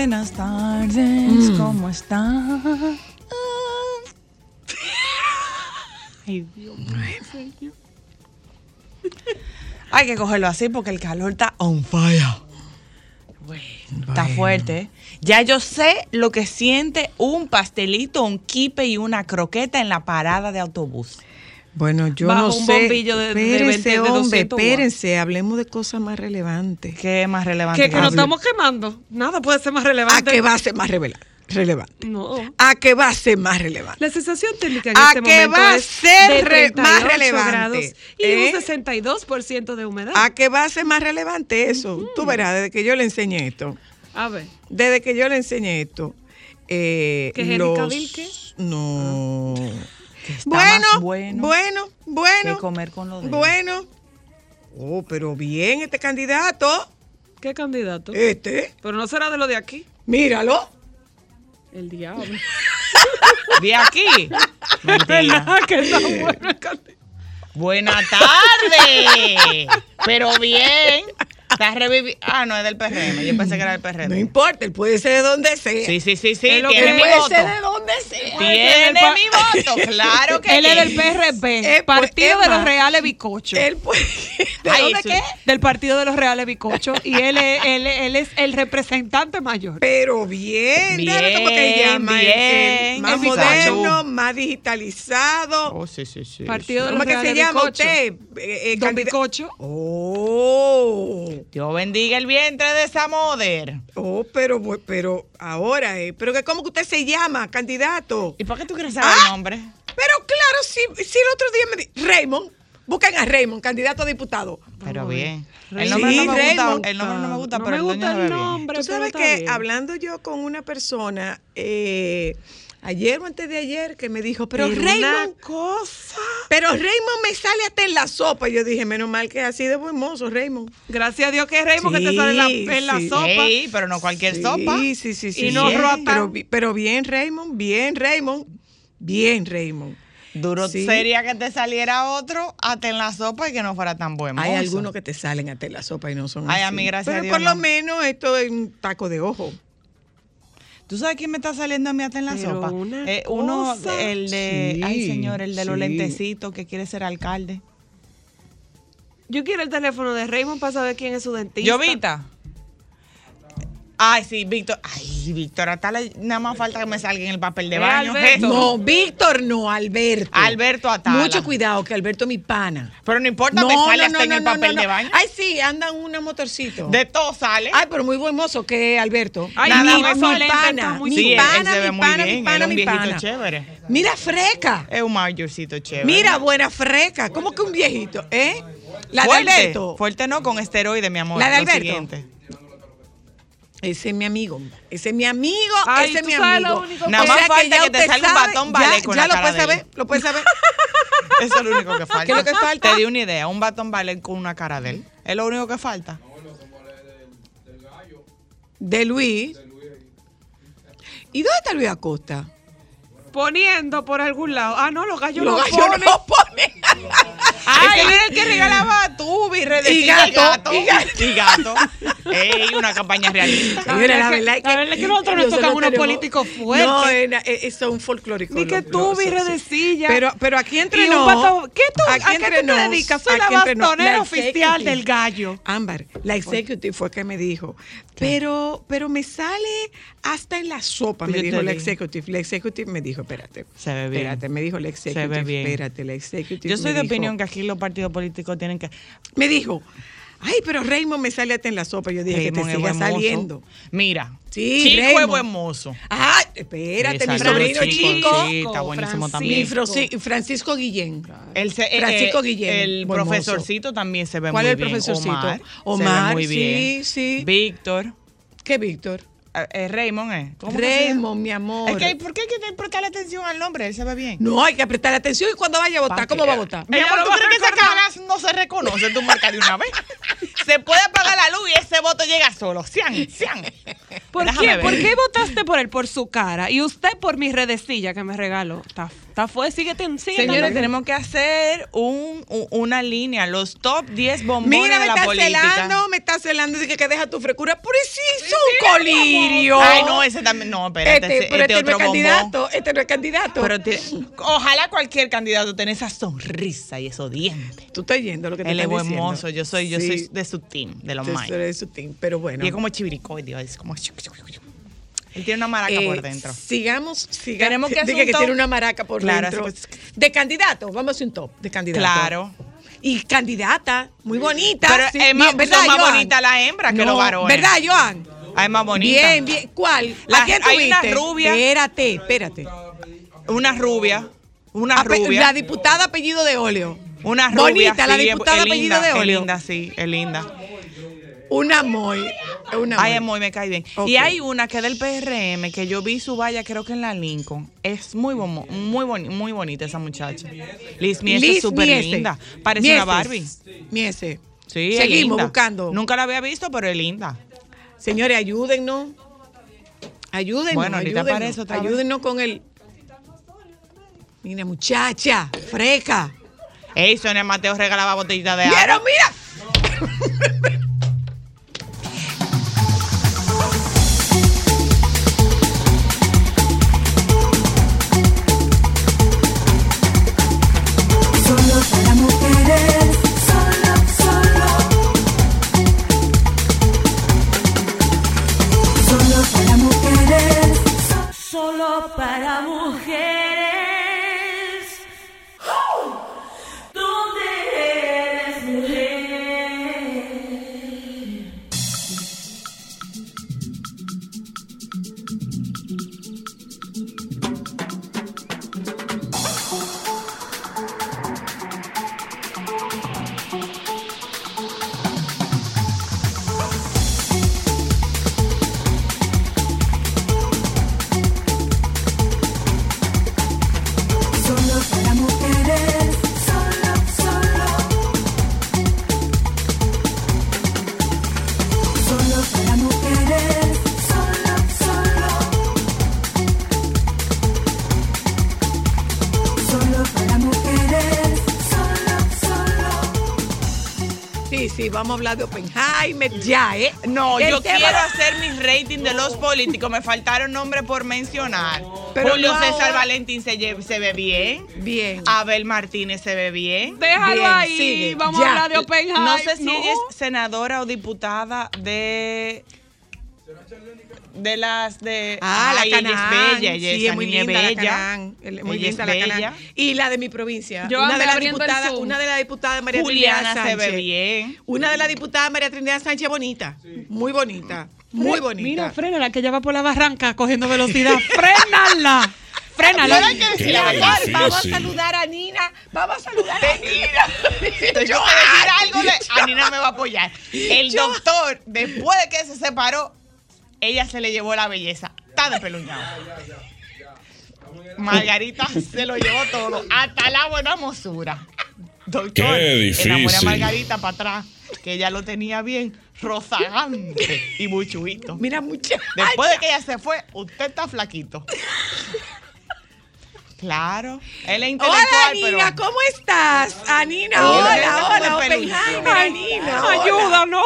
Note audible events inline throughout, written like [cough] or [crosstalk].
buenas tardes, ¿cómo están? Ay, Dios mío. Hay que cogerlo así porque el calor está on fire. Bueno, está fuerte. ¿eh? Ya yo sé lo que siente un pastelito, un kipe y una croqueta en la parada de autobús. Bueno, yo Bajo no un sé. bombillo de- de espérense, 20 de hombre, 200 watts. espérense, hablemos de cosas más relevantes. ¿Qué es más relevante? Que, que que nos estamos quemando. Nada puede ser más ¿A relevante. qué va a ser más revela- relevante? No. ¿A qué va a ser más relevante? La sensación térmica en ¿A este qué momento va a ser de más 38 relevante? grados y ¿Eh? un 62% de humedad. ¿A qué va a ser más relevante eso? Tú verás, desde que yo le enseñé esto. A ver, Desde que yo le enseñé esto. Eh, ¿Que los- qué? No. Que está Bueno, más bueno, bueno, bueno. que comer con los dedos. Bueno. Oh, pero bien este candidato. ¿qué candidato? Este. Pero no será de lo de aquí. Míralo. El diablo. [laughs] De aquí. Mentira. ¿Verdad que está bueno el candidato? Buenas tardes. Pero bien. Está revivi- Ah, no, es del PRM. Yo pensé que era del No PRM. importa, él puede ser de donde sea. Sí, sí, sí, sí. Lo Tiene mi puede voto. ser de donde sea. Tiene mi voto. Claro que Él es del. PRP, Eh, pues, Partido de los Reales Bicochos. Él puede. [laughs] ¿De Ay, dónde qué? Del Partido de los Reales Bicochos. Y él es, él, es- él es el representante mayor. Pero bien, Bien, déjame como que llama el- el bien. más El moderno, más digitalizado. Oh, sí, sí, sí. Partido de ¿Cómo los es que se Reales llama Bicochos. usted? Eh, eh, Don candida- Bicocho. Oh, Dios bendiga el vientre de esa moder. oh, pero, pero ahora, eh, pero que cómo que usted se llama, candidato. ¿Y por qué tú quieres saber Ah. el nombre? Pero claro, si, si el otro día me di Raymond, busquen a Raymond, candidato a diputado. Pero bien. El nombre, Sí, no me gusta, el nombre no me gusta, No pero me el gusta el bien. nombre. Tú sabes que bien. hablando yo con una persona, eh, ayer o antes de ayer, que me dijo, pero, Pero Raymond, cosa. pero Raymond me sale hasta en la sopa. Yo dije, menos mal que es así de buen mozo, Raymond. Gracias a Dios que es Raymond que te sale en la, en la Sí, sopa. Ey, pero no cualquier Sí, sopa. Sí, sí, sí. Y no. Pero, pero bien, Raymond, bien, Raymond. Bien, Raymond. Duro Sí. sería que te saliera otro hasta en la sopa y que no fuera tan buen Hay mozo. algunos que te salen hasta en la sopa y no son Ay, así. a mí, gracias Pero a Dios, por lo no. menos esto es un taco de ojo. ¿Tú sabes quién me está saliendo a mí hasta en la Pero sopa? Eh, uno, el de, Sí, ay señor, el de los sí. lentecitos que quiere ser alcalde. Yo quiero el teléfono de Raymond para saber quién es su dentista. ¿Llovita? Ay, sí, Víctor. Ay, Víctor, hasta le- nada más falta que me salga en el papel de Es baño. Alberto. [laughs] No, Víctor no, Alberto. Alberto Atala. Mucho cuidado, que Alberto es mi pana. Pero no importa, me sale hasta en el papel no. de baño. Ay, sí, anda un motorcito. De todo sale. Ay, pero muy buen mozo que es Alberto. Ay, Nada mi, más mi pana, muy mi sí, él- él pana, mi pana, bien. mi pana, es un mi viejito pana. chévere. Mira, freca. Es un mayorcito chévere. Mira, buena freca. ¿Cómo que un viejito? ¿Eh? La de Fuerte, Alberto. Fuerte no, con esteroide, mi amor. ¿La de lo Alberto? siguiente. Ese es mi amigo. Ese es mi amigo. Ay, ese es mi lo amigo. Nada O más sea falta ya que te salga un batón ya- ballet con Ya la lo cara puedes de él. saber, lo puedes [laughs] saber. Eso es lo único que falta. ¿Qué es lo que falta? Te di una idea, un batón ballet con una cara de él. Es lo único que falta. De Luis. ¿Y dónde está Luis Acosta? Poniendo por algún lado. Ah, no, los gallos Los lo gallos ponen. no ponen. Ay, ese era el que regalaba tu y Y gato, y gato. Y gato. Ey, una campaña realista. La que- verdad es la verdad es que nosotros nos tocamos unos políticos fuertes. No, era- eh, eh, son folclóricos. Ni que los- los- de silla. Pero, pero aquí entre un nos. ¿Qué tú, aquí ¿A qué tú te dedicas? Soy la bastonera oficial del gallo. Ámbar, la executive fue que me dijo, pero, pero me sale hasta en la sopa, me yo dijo la executive. La executive me dijo, espérate. Se ve bien. Espérate, me dijo la executive. bien. Espérate, la executive. Yo soy de dijo- opinión que aquí los partidos políticos tienen que. Me dijo, Ay, pero Raymond me sale hasta en la sopa. Yo dije Raymond que te siga saliendo. Mira. Sí, Chico es buen mozo. Ah, espérate, mi sobrino chico. Sí, está buenísimo Y también. Francisco Guillén. El, se- eh, Francisco eh, Guillén. El mozo. profesorcito también se ve ¿Cuál muy es el bien. profesorcito? Omar. se Omar, ve muy bien. sí, sí. Víctor. ¿Qué, Víctor? Eh, eh, Raymond, ¿eh? Raymond, mi amor. Es que, ¿por qué hay que prestarle atención al nombre? Él se ve bien. No, hay que prestar atención y cuando vaya a votar, ¿cómo va a votar? Mi amor, ¿tú crees que esa cara no se reconoce tu marca de una vez? [laughs] Se puede apagar la luz y ese voto llega solo. Cian, cian. ¿Por qué. ¿Por qué votaste por él? Por su cara. Y usted por mi redecilla que me regaló. Está, está fue, sigue, ten- sigue Señores, tenemos que hacer un, un- una línea, los top 10 bombones Mira, me de la está política. celando, me está celando. Dice que deja tu frecura. Pero sí, es un colirio. Ay, no, ese también. No, espérate, Este, ese- pero este, este, no otro es bombón. candidato. Este no es candidato. Pero ojalá cualquier candidato tenga esa sonrisa y esos dientes. Tú estás yendo lo que te Él es están buen diciendo. mozo, yo soy, yo Sí. soy de su team, de los Tú más. eres de su team, pero bueno. Y es como chiviricoide, es como. Él tiene una maraca Eh, por dentro. Sigamos, sigamos. Tenemos que hacer un que top. tiene una maraca por Claro, dentro. pues- De candidato, vamos a hacer un top de candidato. Claro. Y candidata, muy bonita. Pero sí, es más, bien, son más Joan? bonitas las hembras que los varones. ¿Verdad, Joan? Ah, es más bonita. Bien, bien. ¿Cuál? La- ¿A quién hay una rubia. Espérate, espérate. Una rubia. Una Ape- rubia. La diputada apellido de óleo. Una rubia. Bonita, la sí, es- diputada es apellido linda, de Es óleo. linda, sí, es linda. Una muy. Una Ay, muy. es muy, me cae bien. Y hay una que es del PRM, que yo vi su valla, creo que en la Lincoln. Es muy, bomo- muy, boni- muy bonita esa muchacha. Liz Mies Liz es súper Miese. linda. Parece Mieses. una Barbie. Miese. Sí, Seguimos linda. buscando. Nunca la había visto, pero es linda. Señores, ayúdennos. Ayúdennos. Bueno, ahorita ayúdennos, aparece otra vez. Ayúdennos con el. Mira, muchacha, freca. Ey, Sonia Mateo regalaba botellita de agua. ¡Vieron, mira! [laughs] vamos a hablar de Oppenheimer ya, ¿eh? No, El yo tema- quiero hacer mi rating de los políticos. Me faltaron nombres por mencionar. Pero Julio no César. Valentín se, ve bien. Bien. Abel Martínez se ve bien. Déjalo Bien, ahí. sigue. Vamos Ya. a hablar de Oppenheimer. No sé si ella es senadora o diputada de. De las de. Ah, la Ay, ella es bella, ella sí, esa es muy linda la bella. Muy Ella linda la bella. Y la de mi provincia. Yo una de diputadas, Zoom. una de las diputadas María Juliana Trinidad se Sánchez. ve bien. Una de las diputadas María Trinidad Sánchez bonita. Muy bonita. Muy bonita. Mira, frénala, que ella va por la barranca cogiendo velocidad. [laughs] ¡Frénala! ¡Frénala! Pero hay que decir la verdad. Vamos a saludar a Nina. Vamos a saludar a Nina. [laughs] Tengo que decir algo de. A no me va a apoyar. El doctor, después de que se separó, ella se le llevó la belleza. Está despeluñado. Margarita se lo llevó todo, hasta la buena mosura. Doctor, Qué enamoré a. Margarita para atrás, que ella lo tenía bien rozagante y buchuito. Mira, muchacha. Después de que ella se fue, usted está flaquito. Claro, él es intelectual, Hola, pero... Nina, ¿cómo estás? Anina, Hola, hola, hola. Oppenheimer, Anina. hola. ¡Ayúdanos!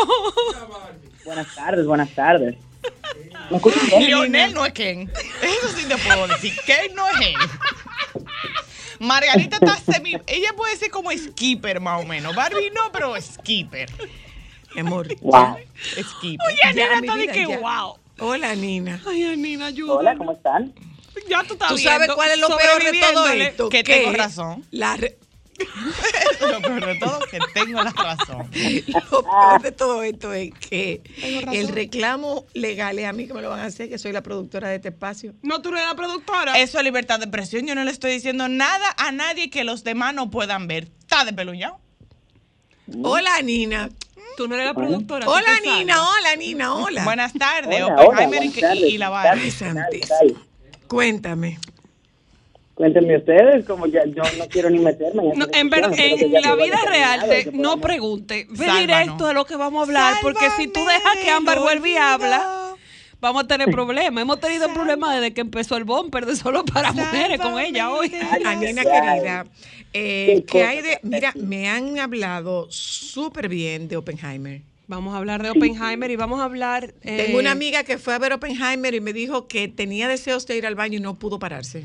Buenas tardes, buenas tardes. Lionel no es Ken. Eso sí te puedo decir. Ken no es él. Margarita está semi. Ella puede ser como skipper, más o menos. Barbie no, pero skipper. Mi amor. Wow. Skipper. Oye, Nina está de que ya. wow. Hola, Nina. Ay, Nina, ayúdanos. Hola, ¿cómo están? Ya tú estás ¿Tú sabes viendo, cuál es lo peor de todo esto? Que tengo razón. La re- lo peor de todo, que tengo la razón. Lo peor de todo esto es que el reclamo legal es a mí que me lo van a hacer, que soy la productora de este espacio. No, tú no eres la productora. Eso es libertad de expresión. Yo no le estoy diciendo nada a nadie que los demás no puedan ver. Está de peluñado. Hola, Nina. Tú no eres la productora. Hola. Nina. Hola, Nina. Hola. Buenas tardes, Hola, hola, Oppenheimer y, buenas tardes, y- y la. Cuéntame. Cuéntenme ustedes, como ya yo no quiero ni meterme en No, en, ver- que la vida real, te- que no pregunte. Ve directo de lo que vamos a hablar, porque si tú dejas que Ámbar vuelva y habla, vamos a tener problemas. Hemos tenido problemas desde que empezó el bumper de solo para mujeres con ella hoy. A Nina Ay. querida, eh, Qué ¿qué cosa hay de...? Mira, me han hablado súper bien de Oppenheimer. Vamos a hablar de Oppenheimer y vamos a hablar. eh, Tengo una amiga que fue a ver Oppenheimer y me dijo que tenía deseos de ir al baño y no pudo pararse.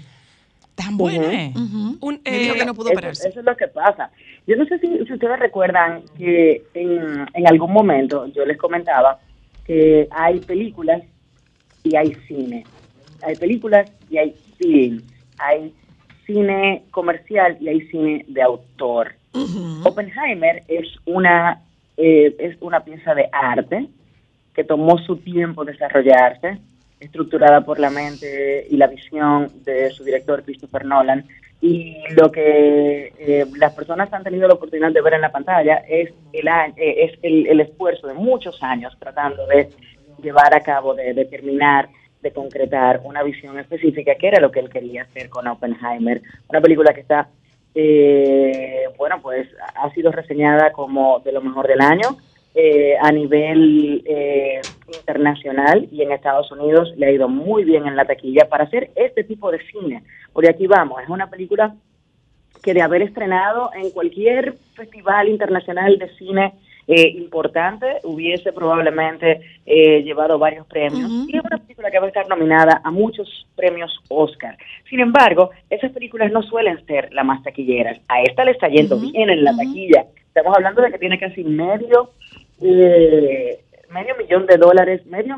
Tan buena, ¿eh? un, Me dijo eh, que no pudo Eso, eso es lo que pasa. Yo no sé si, si ustedes recuerdan que en, en algún momento yo les comentaba que hay películas y hay cine. Hay películas y hay film. Hay cine comercial y hay cine de autor. Oppenheimer es una, eh, es una pieza de arte que tomó su tiempo desarrollarse, estructurada por la mente y la visión de su director Christopher Nolan. Y lo que eh, las personas han tenido la oportunidad de ver en la pantalla es el, eh, es el, el esfuerzo de muchos años tratando de llevar a cabo, de, de terminar, de concretar una visión específica, que era lo que él quería hacer con Oppenheimer. Una película que está eh, bueno, pues ha sido reseñada como de lo mejor del año eh, a nivel eh, internacional y en Estados Unidos le ha ido muy bien en la taquilla para hacer este tipo de cine. Porque aquí vamos, es una película que de haber estrenado en cualquier festival internacional de cine eh, importante hubiese probablemente eh, llevado varios premios. Y es una película que va a estar nominada a muchos premios Oscar. Sin embargo, esas películas no suelen ser las más taquilleras. A esta le está yendo bien en la taquilla. Estamos hablando de que tiene casi medio eh, medio millón de dólares, medio,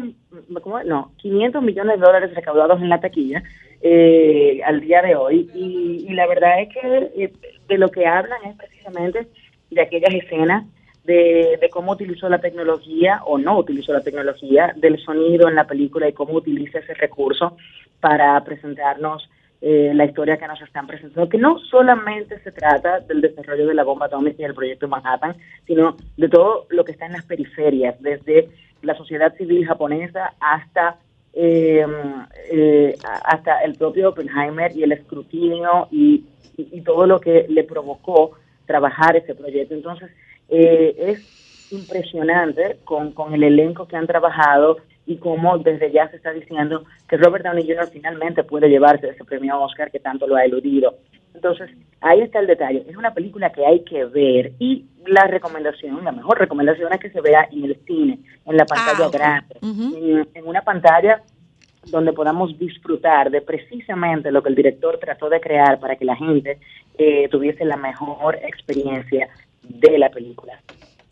¿cómo? No, 500 millones de dólares recaudados en la taquilla eh, al día de hoy. Y, y la verdad es que eh, de lo que hablan es precisamente de aquellas escenas, de, de cómo utilizó la tecnología o no utilizó la tecnología, del sonido en la película y cómo utiliza ese recurso para presentarnos eh, la historia que nos están presentando, que no solamente se trata del desarrollo de la bomba atómica y del proyecto Manhattan, sino de todo lo que está en las periferias, desde la sociedad civil japonesa hasta eh, eh, hasta el propio Oppenheimer y el escrutinio y, y- todo lo que le provocó trabajar ese proyecto. Entonces, eh, es impresionante con, con el elenco que han trabajado y cómo desde ya se está diciendo que Robert Downey Jr. finalmente puede llevarse ese premio Oscar que tanto lo ha eludido. Entonces, ahí está el detalle. Es una película que hay que ver y la recomendación, la mejor recomendación es que se vea en el cine, en la pantalla Ah, ok. grande, en, en una pantalla donde podamos disfrutar de precisamente lo que el director trató de crear para que la gente eh, tuviese la mejor experiencia de la película.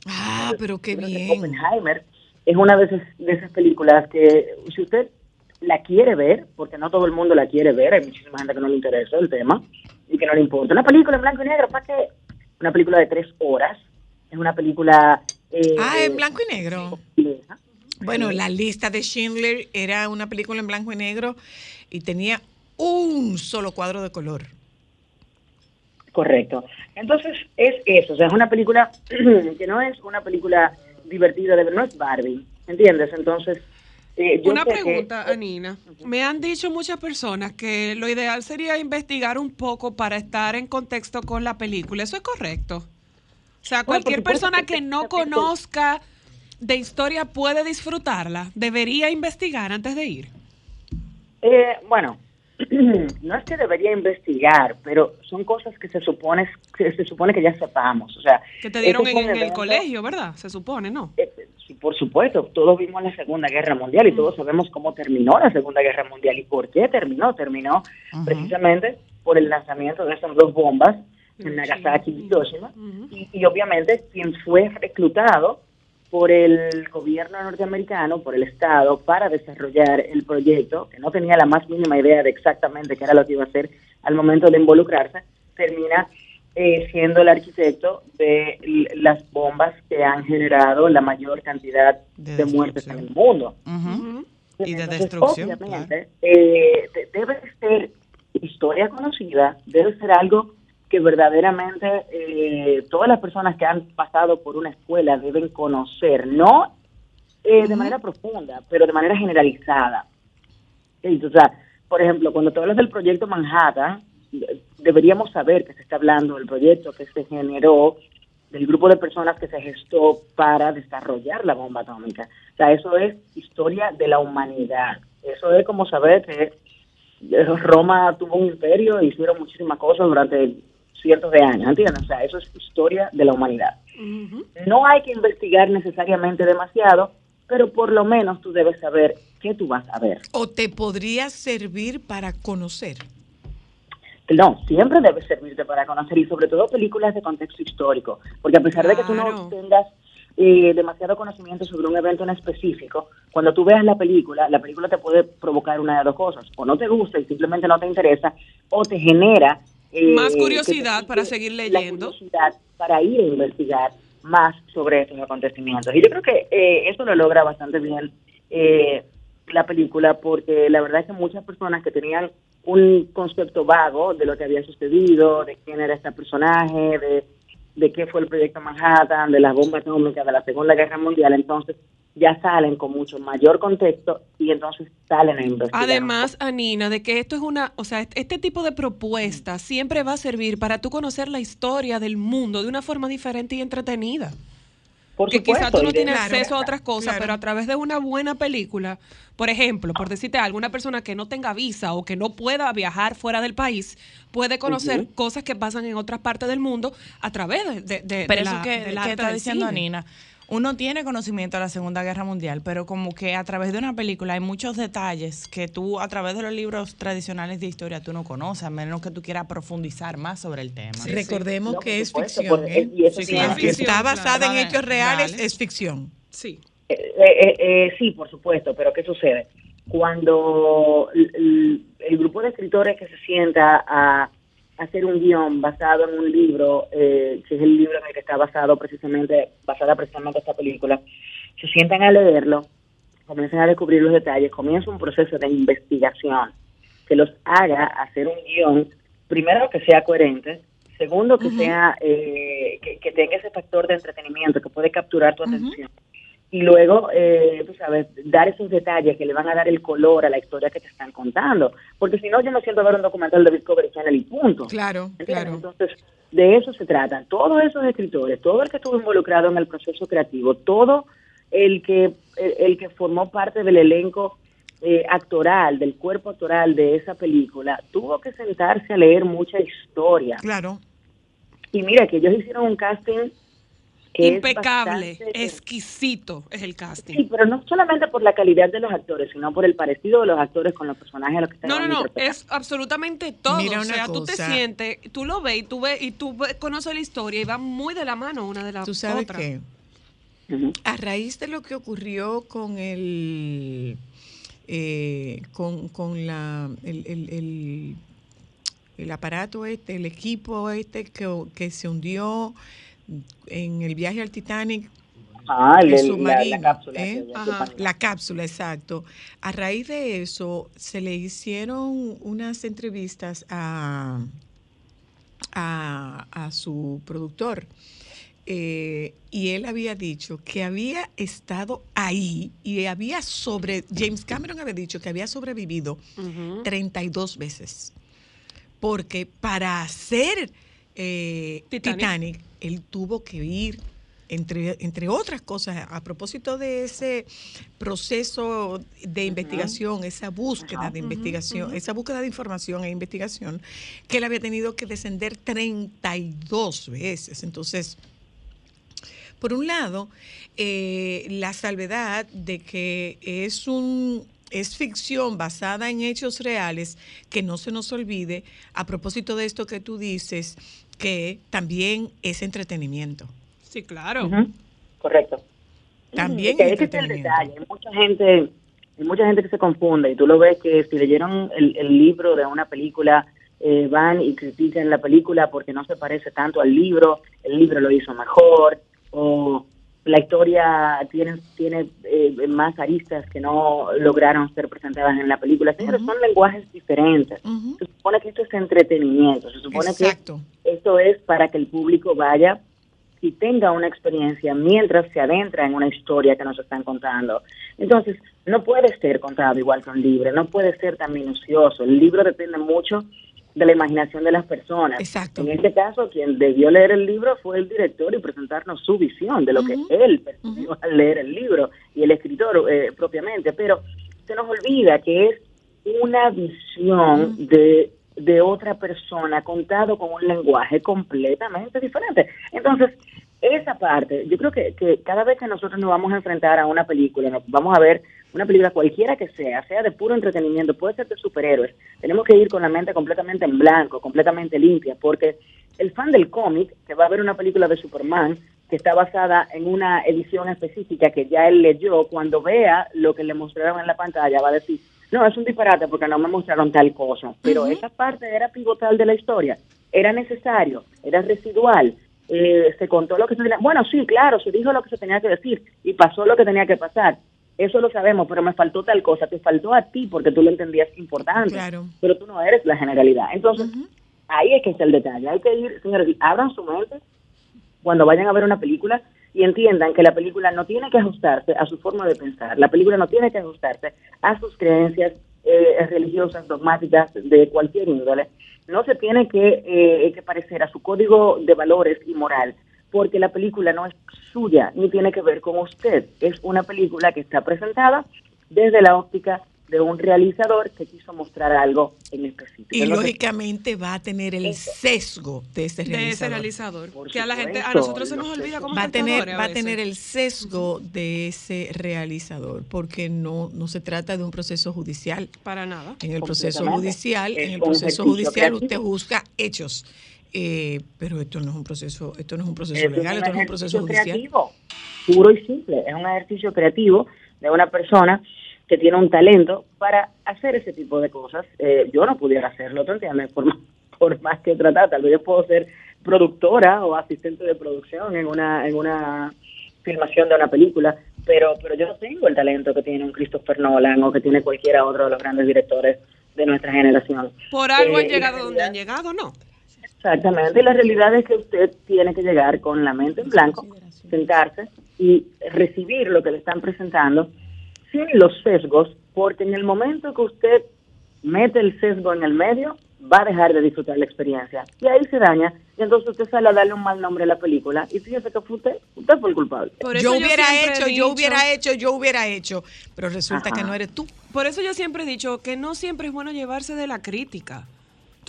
Ah, pero qué bien. Oppenheimer es una de esas, de esas películas que si usted la quiere ver, porque no todo el mundo la quiere ver, hay muchísima gente que no le interesa el tema y que no le importa. Una película en blanco y negro, ¿para qué? Una película de tres horas, es una película... eh, Ah, en blanco y negro. Bueno, la lista de Schindler era una película en blanco y negro y tenía un solo cuadro de color. Correcto. Entonces, es eso, o sea, es una película [clears throat] que no es una película divertida, de no es Barbie, ¿entiendes? Entonces, eh, yo Una que- pregunta, Anina. Me han dicho muchas personas que lo ideal sería investigar un poco para estar en contexto con la película. ¿Eso es correcto? O sea, cualquier persona que no conozca de historia puede disfrutarla. Debería investigar antes de ir. Eh, bueno, [clears throat] no es que debería investigar, pero son cosas que se supone que se supone que ya sepamos, o sea, Que te dieron este en, el colegio, ¿verdad? Se supone, ¿no? eh, sí, por supuesto, todos vimos la Segunda Guerra Mundial y todos sabemos cómo terminó la Segunda Guerra Mundial y por qué terminó. Terminó precisamente por el lanzamiento de esas dos bombas en Nagasaki y Hiroshima y, y obviamente quien fue reclutado por el gobierno norteamericano, por el Estado, para desarrollar el proyecto, que no tenía la más mínima idea de exactamente qué era lo que iba a hacer al momento de involucrarse, termina eh, siendo el arquitecto de las bombas que han generado la mayor cantidad De de, muertes en el mundo. Y de Entonces, destrucción, Obviamente, eh, de- debe ser historia conocida, debe ser algo que verdaderamente eh, todas las personas que han pasado por una escuela deben conocer, no eh, de manera profunda, pero de manera generalizada. Sí, O sea, por ejemplo, cuando tú hablas del proyecto Manhattan, de- deberíamos saber que se está hablando del proyecto que se generó, del grupo de personas que se gestó para desarrollar la bomba atómica. O sea, eso es historia de la humanidad. Eso es como saber que eh, Roma tuvo un imperio e hicieron muchísimas cosas durante cientos de años, ¿entiendes? O sea, eso es historia de la humanidad. No hay que investigar necesariamente demasiado, pero por lo menos tú debes saber qué tú vas a ver. O te podría servir para conocer. No, siempre debe servirte para conocer y sobre todo películas de contexto histórico, porque a pesar de que tú no tengas eh, demasiado conocimiento sobre un evento en específico, cuando tú veas la película, la película te puede provocar una de dos cosas, o no te gusta y simplemente no te interesa, o te genera... eh, Más te curiosidad para seguir la leyendo. curiosidad para ir a investigar más sobre estos acontecimientos. Y yo creo que eh, eso lo logra bastante bien eh, la película, porque la verdad es que muchas personas que tenían un concepto vago de lo que había sucedido, de quién era este personaje, de, de qué fue el proyecto Manhattan, de las bombas atómicas, de la Segunda Guerra Mundial, entonces ya salen con mucho mayor contexto y entonces salen a investigar. Además, Anina, de que esto es una, o sea, este tipo de propuesta siempre va a servir para tú conocer la historia del mundo de una forma diferente y entretenida. Por que quizás tú no tienes Claro, acceso a otras cosas, claro. pero a través de una buena película, por ejemplo, por decirte algo, una persona que no tenga visa o que no pueda viajar fuera del país, puede conocer cosas que pasan en otras partes del mundo a través de, de, de- Pero de eso la- que, que está diciendo cine. Nina, uno tiene conocimiento de la Segunda Guerra Mundial, pero como que a través de una película hay muchos detalles que tú a través de los libros tradicionales de historia tú no conoces, a menos que tú quieras profundizar más sobre el tema. Sí, Recordemos que es supuesto, ficción, ¿eh? Sí, claro. Aunque ficción, está claro. basada en Vale, hechos reales, vale. es ficción. Sí. Eh, eh, eh, sí, por supuesto, pero ¿qué sucede? Cuando el, el- el grupo de escritores que se sienta a hacer un guion basado en un libro, eh, que es el libro en el que está basado precisamente, basada precisamente esta película, se sientan a leerlo, comienzan a descubrir los detalles, comienza un proceso de investigación que los haga hacer un guion, primero que sea coherente, segundo que sea eh, que, que tenga ese factor de entretenimiento que puede capturar tu atención y luego, eh, tú sabes, dar esos detalles que le van a dar el color a la historia que te están contando. Porque si no, yo me siento a ver un documental de Discovery Channel y punto. Claro, ¿Entiendes? claro. Entonces, de eso se trata. Todos esos escritores, todo el que estuvo involucrado en el proceso creativo, todo el que, el, el que formó parte del elenco eh, actoral, del cuerpo actoral de esa película, tuvo que sentarse a leer mucha historia. Claro. Y mira que ellos hicieron un casting Impecable, bastante- exquisito es el casting. Sí, pero no solamente por la calidad de los actores, sino por el parecido de los actores con los personajes a los que están No, no, no, es absolutamente todo. Mira o una sea, tú te sientes, tú lo ves y tú ves y tú ves- conoces la historia y va muy de la mano una de las Tú sabes otras. que Ujú. a raíz de lo que ocurrió con el eh, con, con la el, el- el- el aparato este, el equipo este que, que se hundió en el viaje al Titanic Ah, el- la- cápsula. ¿eh? La cápsula, exacto. A raíz de eso, se le hicieron unas entrevistas a, a, a su productor. eh, y él había dicho que había estado ahí y había sobre, James Cameron había dicho que había sobrevivido Ujú. 32 veces. Porque para hacer eh, Titanic. Titanic. Él tuvo que ir, entre, entre otras cosas, a propósito de ese proceso de investigación, esa búsqueda de investigación, esa búsqueda de información e investigación, que él había tenido que descender 32 veces. Entonces, por un lado, eh, la salvedad de que es un es ficción basada en hechos reales, que no se nos olvide, a propósito de esto que tú dices, que también es entretenimiento. Sí, claro. Correcto. También Que es ese es el entretenimiento. detalle. Hay mucha gente, hay mucha gente que se confunde y tú lo ves que si leyeron el, el libro de una película eh, van y critican la película porque no se parece tanto al libro, el libro lo hizo mejor, o la historia tiene, tiene eh, más aristas que no lograron ser presentadas en la película. Señores, son lenguajes diferentes. Se supone que esto es entretenimiento, se supone Exacto. que esto es para que el público vaya y tenga una experiencia mientras se adentra en una historia que nos están contando. Entonces, no puede ser contado igual que un libro, no puede ser tan minucioso. El libro depende mucho de la imaginación de las personas. Exacto. En este caso, quien debió leer el libro fue el director y presentarnos su visión de lo que él percibió al leer el libro y el escritor eh, propiamente. Pero se nos olvida que es una visión de, de otra persona contado con un lenguaje completamente diferente. Entonces, esa parte, yo creo que, que cada vez que nosotros nos vamos a enfrentar a una película, nos vamos a ver una película cualquiera que sea, sea de puro entretenimiento, puede ser de superhéroes, tenemos que ir con la mente completamente en blanco, completamente limpia, porque el fan del cómic, que va a ver una película de Superman, que está basada en una edición específica que ya él leyó, cuando vea lo que le mostraron en la pantalla, va a decir, no, es un disparate porque no me mostraron tal cosa, pero esa parte era pivotal de la historia, era necesario, era residual, eh, se contó lo que se tenía, bueno, sí, claro, se dijo lo que se tenía que decir y pasó lo que tenía que pasar. Eso lo sabemos, pero me faltó tal cosa, te faltó a ti porque tú lo entendías importante, Claro. pero tú no eres la generalidad. Entonces, ahí es que está el detalle. Hay que ir, señores, abran su mente cuando vayan a ver una película y entiendan que la película no tiene que ajustarse a su forma de pensar, la película no tiene que ajustarse a sus creencias eh, religiosas, dogmáticas, de cualquier índole, no se tiene que, eh, que parecer a su código de valores y moral, porque la película no es suya ni tiene que ver con usted, es una película que está presentada desde la óptica de un realizador que quiso mostrar algo en específico. Y lógicamente va a tener el Eso. sesgo de ese de realizador. ese realizador. Por Que a la gente, a nosotros se nos olvida sesgos. como va a tener a va a tener el sesgo de ese realizador porque no no se trata de un proceso judicial Para nada. en el proceso judicial en el proceso judicial usted juzga hechos Eh, pero esto no es un proceso esto no es un proceso Es legal esto no es un proceso ejercicio judicial creativo, puro y simple. Es un ejercicio creativo de una persona que tiene un talento para hacer ese tipo de cosas. Eh, yo no pudiera hacerlo, ¿tú entiendes? Por más, por más que tratar, tal vez yo puedo ser productora o asistente de producción en una en una filmación de una película, pero pero yo no tengo el talento que tiene un Christopher Nolan o que tiene cualquiera otro de los grandes directores de nuestra generación. Por algo Eh, han y llegado donde han llegado, ¿no? Exactamente, y la realidad es que usted tiene que llegar con la mente en blanco, sentarse y recibir lo que le están presentando sin los sesgos, porque en el momento que usted mete el sesgo en el medio, va a dejar de disfrutar la experiencia. Y ahí se daña, y entonces usted sale a darle un mal nombre a la película, y fíjese que fue usted, usted fue el culpable. Por eso yo hubiera hecho yo dicho- hubiera hecho yo hubiera hecho pero resulta que Ajá. no eres tú Por eso yo siempre he dicho que no siempre es bueno llevarse de la crítica.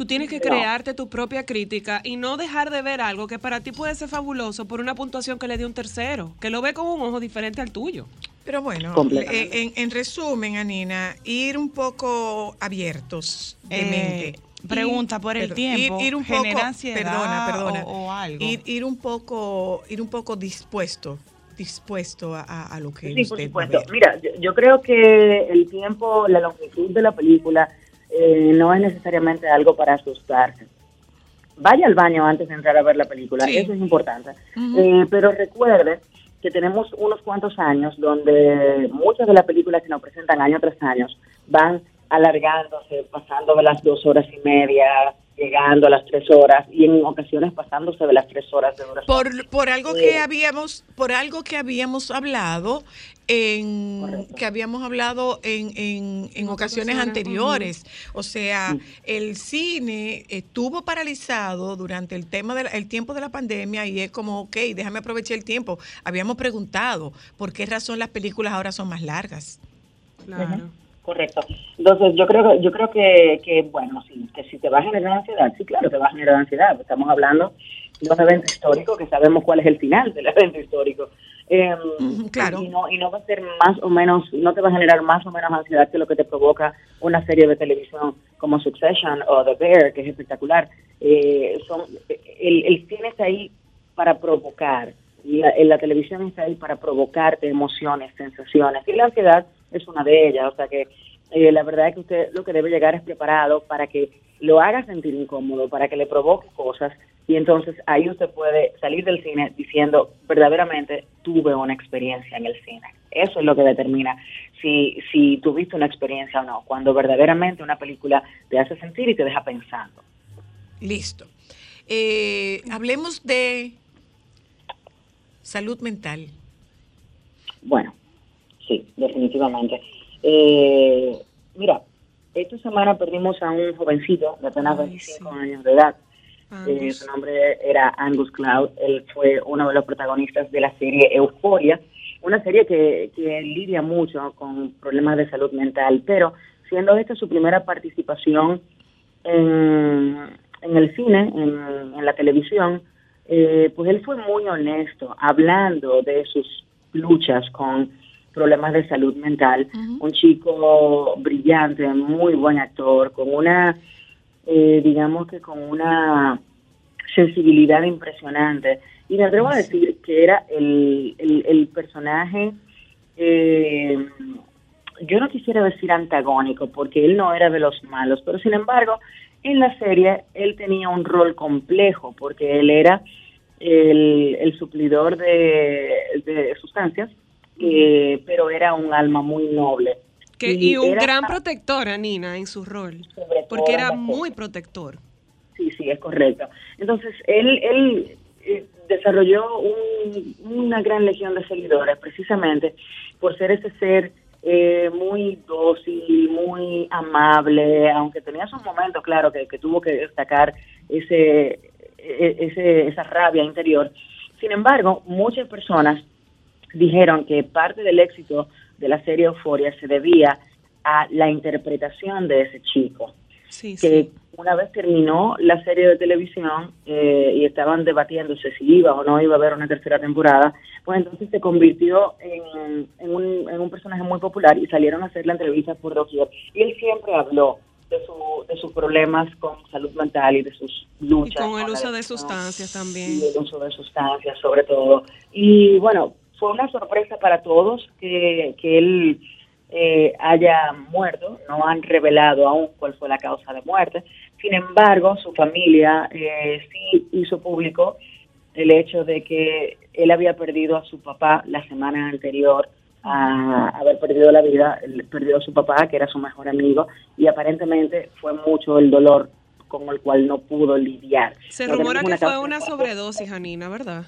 Tú tienes que No. crearte tu propia crítica y no dejar de ver algo que para ti puede ser fabuloso por una puntuación que le dio un tercero, que lo ve con un ojo diferente al tuyo. Pero bueno, eh, en, en resumen, Anina, ir un poco abiertos de Eh, mente. pregunta por el tiempo, Ir, ir un ¿genera poco, ansiedad perdona, perdona. o- o algo? Ir, ir un poco, ir un poco dispuesto, dispuesto a, a- a lo que Sí, por usted va a supuesto. ver. Mira, yo, yo creo que el tiempo, la longitud de la película eh, no es necesariamente algo para asustarse. Vaya al baño antes de entrar a ver la película, Sí. eso es importante. Eh, pero recuerde que tenemos unos cuantos años donde muchas de las películas que nos presentan año tras año van alargándose, pasando de las dos horas y media, llegando a las tres horas y en ocasiones pasándose de las tres horas de duración. Por, por algo que Eh. habíamos, por algo que habíamos hablado en Correcto. que habíamos hablado en, en, en ocasiones anteriores. O sea, Mm. el cine estuvo paralizado durante el tema del el tiempo de la pandemia y es como, ok, déjame aprovechar el tiempo. Habíamos preguntado por qué razón las películas ahora son más largas. Claro. Correcto. Entonces, yo creo que, yo creo que, que, bueno, sí, que si te va a generar ansiedad, sí, claro, te va a generar ansiedad. Estamos hablando de un evento histórico que sabemos cuál es el final del evento histórico. Eh, claro. Y no, y no va a ser más o menos, no te va a generar más o menos ansiedad que lo que te provoca una serie de televisión como Succession o The Bear, que es espectacular. Eh, son, el, el cine está ahí para provocar. Y la, la televisión está ahí para provocarte emociones, sensaciones. Y la ansiedad es una de ellas. O sea que eh, la verdad es que usted lo que debe llegar es preparado para que lo haga sentir incómodo, para que le provoque cosas y entonces ahí usted puede salir del cine diciendo verdaderamente tuve una experiencia en el cine. Eso es lo que determina si, si tuviste una experiencia o no, cuando verdaderamente una película te hace sentir y te deja pensando. Listo. Eh, hablemos de salud mental. Bueno, sí, definitivamente. Eh, mira, esta semana perdimos a un jovencito de apenas Ay, 25 sí. años de edad. Eh, su nombre era Angus Cloud. Él fue uno de los protagonistas de la serie Euforia, una serie que, que lidia mucho con problemas de salud mental, pero siendo esta su primera participación en, en el cine, en, en la televisión, eh, pues él fue muy honesto hablando de sus luchas con problemas de salud mental. Un chico brillante, muy buen actor, con una, eh, digamos que con una sensibilidad impresionante. Y me atrevo a decir que era el, el, el personaje, eh, yo no quisiera decir antagónico, porque él no era de los malos, pero sin embargo, en la serie él tenía un rol complejo, porque él era el, el suplidor de, de sustancias, eh, pero era un alma muy noble. Que, y un gran protector a Nina en su rol, porque era muy protector. Sí, sí, es correcto. Entonces, él, él eh, desarrolló un- una gran legión de seguidores precisamente por ser ese ser eh, muy dócil, muy amable, aunque tenía sus momentos, claro, que, que tuvo que destacar ese, e- ese, esa rabia interior. Sin embargo, muchas personas dijeron que parte del éxito de la serie Euforia se debía a la interpretación de ese chico Sí, que sí. una vez terminó la serie de televisión eh, y estaban debatiéndose si iba o no iba a haber una tercera temporada, pues entonces se convirtió en, en un, en un personaje muy popular y salieron a hacer la entrevista por doquier. Y él siempre habló de, su, de sus problemas con salud mental y de sus luchas. Y con el la uso de sustancias también. y el uso de sustancias sobre todo. Y bueno, fue una sorpresa para todos que, que él eh, haya muerto, no han revelado aún cuál fue la causa de muerte. Sin embargo, su familia eh, sí hizo público el hecho de que él había perdido a su papá la semana anterior a haber perdido la vida, perdió a su papá, que era su mejor amigo, y aparentemente fue mucho el dolor con el cual no pudo lidiar. Se rumora que fue una sobredosis, Janina, ¿verdad?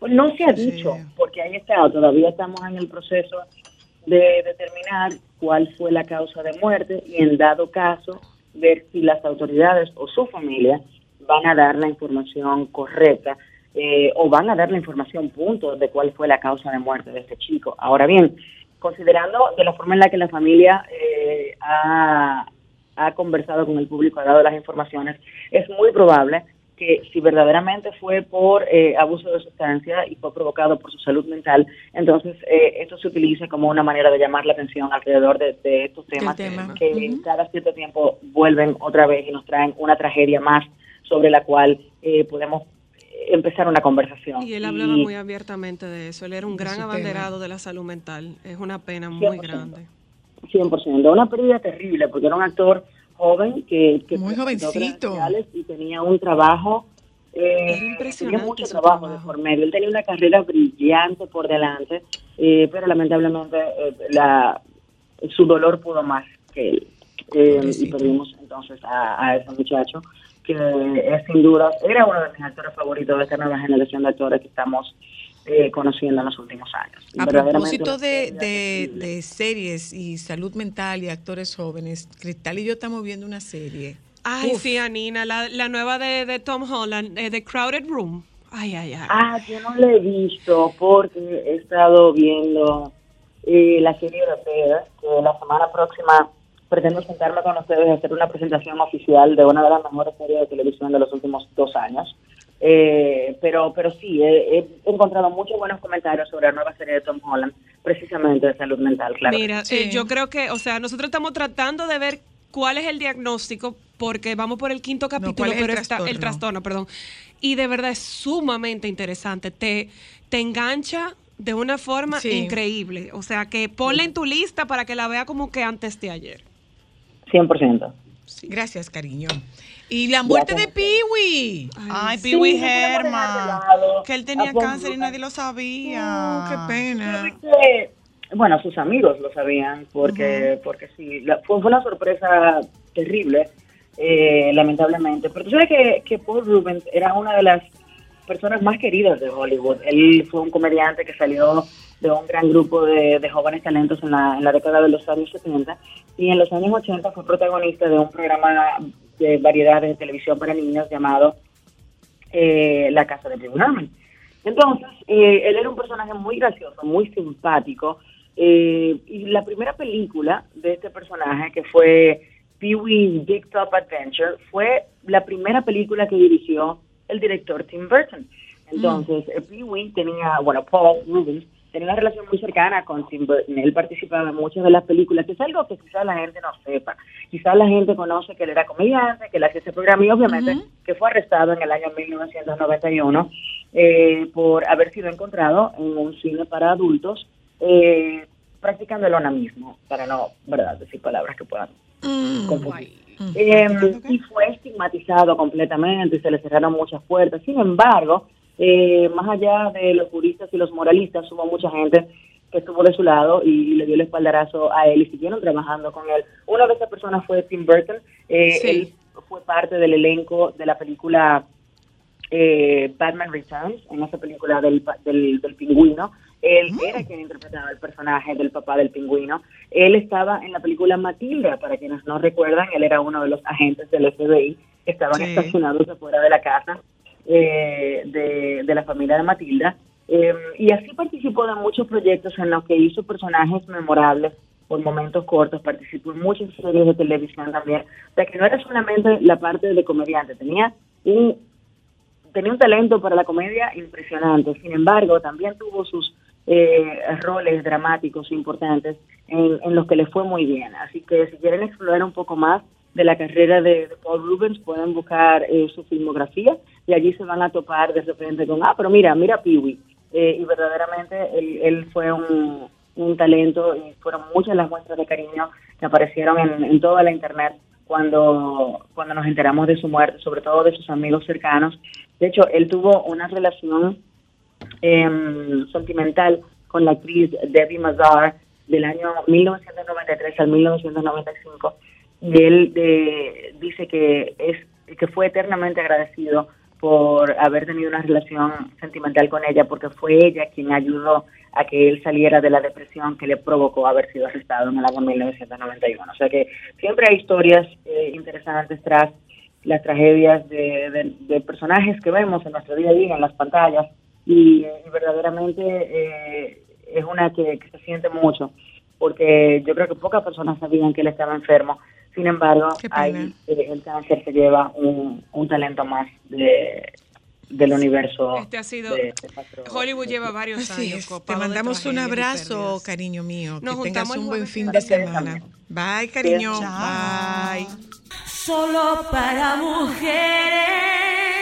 Pues no se ha Sí. dicho, porque ahí está, todavía estamos en el proceso de determinar cuál fue la causa de muerte y en dado caso ver si las autoridades o su familia van a dar la información correcta eh, o van a dar la información punto de cuál fue la causa de muerte de este chico. Ahora bien, considerando de la forma en la que la familia eh, ha, ha conversado con el público, ha dado las informaciones, es muy probable que si verdaderamente fue por eh, abuso de sustancia y fue provocado por su salud mental, entonces eh, esto se utiliza como una manera de llamar la atención alrededor de, de estos temas tema. que cada cierto tiempo vuelven otra vez y nos traen una tragedia más sobre la cual eh, podemos eh, empezar una conversación. Y él hablaba Y- muy abiertamente de eso. Él era un gran abanderado de la salud mental. Es una pena muy 100%. grande. 100%. Una pérdida terrible, porque era un actor joven que, que Muy jovencito. y tenía un trabajo. eh, impresionante Tenía mucho trabajo, de por medio. Él tenía una carrera brillante por delante, eh, pero lamentablemente eh, la, su dolor pudo más que él. Eh, y perdimos entonces a, a ese muchacho, que es sin duda, era uno de mis actores favoritos de esta nueva generación de actores que estamos eh, conociendo en los últimos años. A propósito de, de- de series y salud mental y actores jóvenes, Cristal y yo estamos viendo una serie. Ay, Uf. sí, Anina, la, la nueva de, de Tom Holland, eh, The Crowded Room. Ay, ay, ay. Ah, yo no la he visto porque he estado viendo eh, la serie europea, que la semana próxima pretendo sentarme con ustedes y hacer una presentación oficial de una de las mejores series de televisión de los últimos dos años. Eh, pero pero sí, he, he encontrado muchos buenos comentarios sobre la nueva serie de Tom Holland, precisamente de salud mental, claro. Mira, Sí. eh, yo creo que, o sea, nosotros estamos tratando de ver cuál es el diagnóstico, porque vamos por el quinto capítulo, ¿cuál es el pero está el trastorno? perdón. Y de verdad es sumamente interesante. Te, te engancha de una forma Sí. increíble. O sea, que ponla en tu lista para que la vea como que antes de ayer. 100%. Gracias, cariño. Y la muerte de Piwi. Ay, Sí, no Germa. lado Que él tenía cáncer y nadie lo sabía. qué pena. que, bueno, sus amigos lo sabían, porque, porque sí, la- fue, fue una sorpresa terrible, eh, lamentablemente. Pero tú sabes que, que Paul Rubens era una de las personas más queridas de Hollywood. Él fue un comediante que salió de un gran grupo de, de jóvenes talentos en la, en la década de los años 70 y en los años 80 fue protagonista de un programa de variedades de televisión para niños llamado eh, La Casa de Herman. Entonces, eh, él era un personaje muy gracioso, muy simpático. eh, y la primera película de este personaje, que fue Pee Wee's Big Top Adventure, fue la primera película que dirigió el director Tim Burton. Entonces, eh, Pee Wee tenía, bueno, Paul Rubens tenía una relación muy cercana con Tim Burton. Él participaba en muchas de las películas, que es algo que quizás la gente no sepa. Quizás la gente conoce que él era comediante, que él hacía ese programa y obviamente que fue arrestado en el año 1991 eh, por haber sido encontrado en un cine para adultos eh, practicando el onanismo, para no, ¿verdad?, decir palabras que puedan confundir. Eh, y fue estigmatizado completamente y se le cerraron muchas puertas. Sin embargo, eh, más allá de los juristas y los moralistas, hubo mucha gente que estuvo de su lado y, le dio el espaldarazo a él y siguieron trabajando con él. Una de esas personas fue Tim Burton. Eh, Sí. Él fue parte del elenco de la película eh, Batman Returns, en esa película del, del, del pingüino. Él era quien interpretaba el personaje del papá del pingüino. Él estaba en la película Matilda, para quienes no recuerdan, él era uno de los agentes del FBI que estaban Sí. estacionados afuera de la casa eh, de, la familia de Matilda. Eh, y así participó de muchos proyectos en los que hizo personajes memorables por momentos cortos, participó en muchas series de televisión también. O sea que no era solamente la parte de comediante, tenía un tenía un talento para la comedia impresionante. Sin embargo, también tuvo sus eh, roles dramáticos importantes en, en los que le fue muy bien. Así que si quieren explorar un poco más de la carrera de, de Paul Rubens, pueden buscar eh, su filmografía y allí se van a topar de repente con, ah, pero mira, mira Wee. Eh, y verdaderamente él, él fue un, un talento y fueron muchas las muestras de cariño que aparecieron en, en toda la internet cuando, cuando nos enteramos de su muerte, sobre todo de sus amigos cercanos. De hecho, él tuvo una relación em, sentimental con la actriz Debbie Mazar del año 1993 al 1995 y él eh, dice que es que fue eternamente agradecido por haber tenido una relación sentimental con ella porque fue ella quien ayudó a que él saliera de la depresión que le provocó haber sido arrestado en el año 1991. O sea que siempre hay historias eh, interesantes tras las tragedias de, personajes que vemos en nuestro día a día en las pantallas y, y verdaderamente eh, es una que se siente mucho porque yo creo que pocas personas sabían que él estaba enfermo. Sin embargo, hay, eh, el cáncer se lleva un, un talento más de, del universo. Este ha sido- de- de Patro- Hollywood lleva varios Así años es. Te mandamos un abrazo, cariño mío. Nos que tengas un buen fin de semana. Bye, cariño. Bye. Solo para mujeres.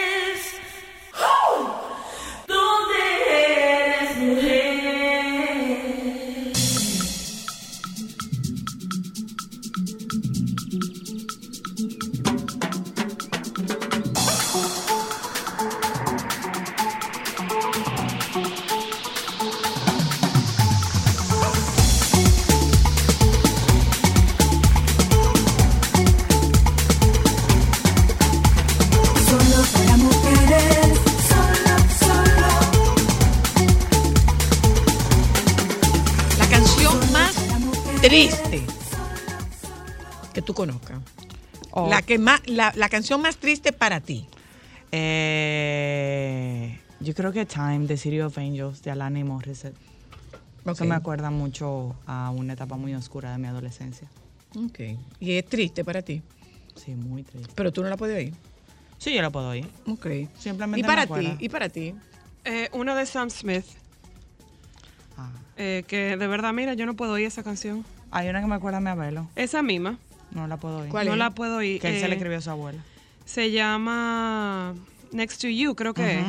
Triste que tú conozcas. Oh, La, que más, la, la canción más triste para ti. eh, yo creo que Time, de City of Angels, de Alanis Morissette. Eso Ok. me acuerda mucho a una etapa muy oscura de mi adolescencia. Ok. Y es triste para ti. Sí, muy triste. Pero tú no la puedes oír. Sí, yo la puedo oír. Ok. Simplemente ¿Y para ti? ¿Y para ti? Eh, una de Sam Smith, Ah. eh, que de verdad, mira, yo no puedo oír esa canción. Hay una que me acuerda a mi abuelo. Esa misma, No la puedo oír. ¿Cuál no es? la puedo oír. Que él se le Eh, escribió a su abuela. Se llama Next to You, creo que es.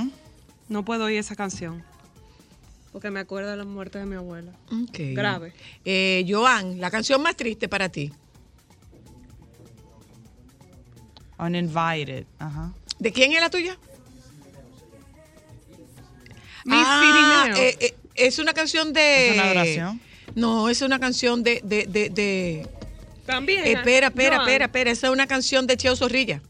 No puedo oír esa canción. Porque me acuerda de la muerte de mi abuela. Ok. Grave. Eh, Joan, la canción más triste para ti. Uninvited. Ajá. ¿De quién es la tuya? Miss Ah, eh, eh, es una canción de. ¿Es una adoración? No, es una canción de. de, de, de- También. Eh, espera, espera, Joan. espera, espera. Esa es una canción de Cheo Zorrilla.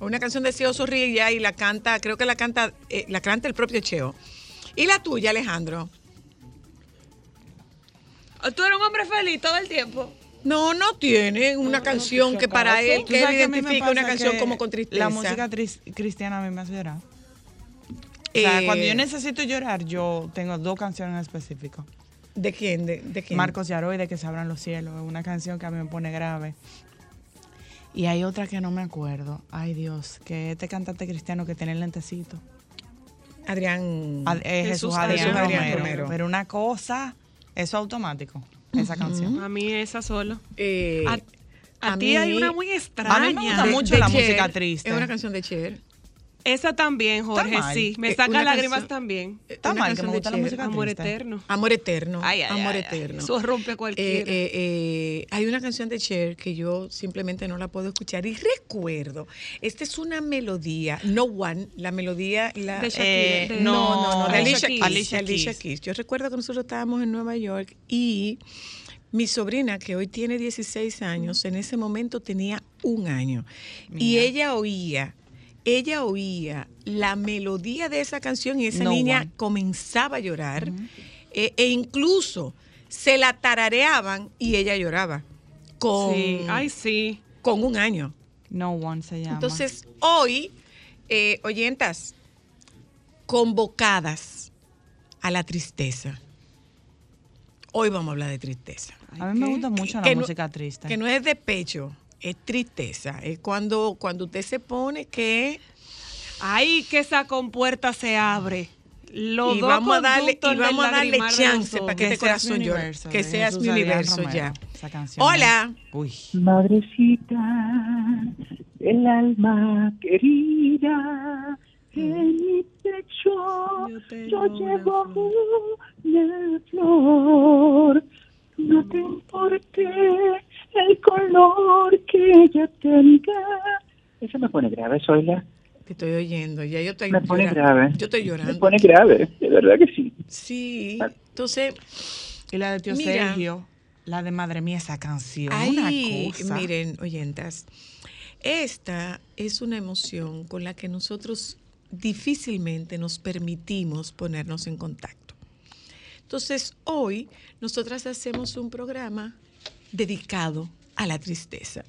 Una canción de Cheo Zorrilla y la canta, creo que la canta, eh, la canta el propio Cheo. ¿Y la tuya, Alejandro? Tú eres un hombre feliz todo el tiempo. No, no tiene una canción que para él, ¿Tú que él identifica una canción como con tristeza. La música cristiana a mí me hace llorar. O sea, Eh, cuando yo necesito llorar, yo tengo dos canciones en específico. ¿De quién? ¿De, de quién? Marcos Yaroy, de Que se abran los cielos, es una canción que a mí me pone grave. Y hay otra que no me acuerdo. Ay, Dios, que este cantante cristiano que tiene el lentecito. Adrián. Ad- eh, Jesús, Jesús Adrián, Jesús Adrián Romero. Romero. Pero una cosa, eso automático, esa canción. A mí esa solo. eh, A, a a ti mí- hay una muy extraña. A mí me gusta de- mucho de la Cher. música triste. Es una canción de Cher. Esa también, Jorge, sí. Me Eh, saca lágrimas también. Está Una mal que me gusta la música Amor eterno. Amor eterno. Ay, ay, amor ay, eterno. Eso rompe Eh, cualquiera. eh, eh, hay una canción de Cher que yo simplemente no la puedo escuchar y recuerdo, esta es una melodía, no one, la melodía, la, De Shakira, eh, de- no, no, no, de Alicia, Keys. Alicia Alicia Keys. Yo recuerdo que nosotros estábamos en Nueva York y mi sobrina, que hoy tiene 16 años, en ese momento tenía un año y ella oía. Ella oía la melodía de esa canción y esa No niña one. comenzaba a llorar eh, e incluso se la tarareaban y ella lloraba con, Sí. Ay, sí. con un año. No One se llama. Entonces, hoy, eh, oyentas, convocadas a la tristeza. Hoy vamos a hablar de tristeza. a mí me gusta mucho la Que no- música triste. Que no es de pecho, es tristeza. Es cuando, cuando usted se pone que... Ay, que esa compuerta se abre. Los y vamos a darle, y vamos a darle chance para que Que este seas mi corazón llore. universo, Que seas Jesús mi universo Romero. ya. Hola. Uy. Madrecita del alma querida, en mi pecho Yo yo llevo una flor. No te importe el color que ella tenga. Eso me pone grave, Zoila. Te estoy oyendo, ya yo estoy Me pone llorando. grave. Yo estoy Me llorando. pone grave, de verdad que sí. Sí. Entonces, Y la de Tío Mira. Sergio, la de Madre Mía, esa canción. Ay, una cosa. miren, oyentas, esta es una emoción con la que nosotros difícilmente nos permitimos ponernos en contacto. Entonces, hoy nosotras hacemos un programa dedicado a la tristeza.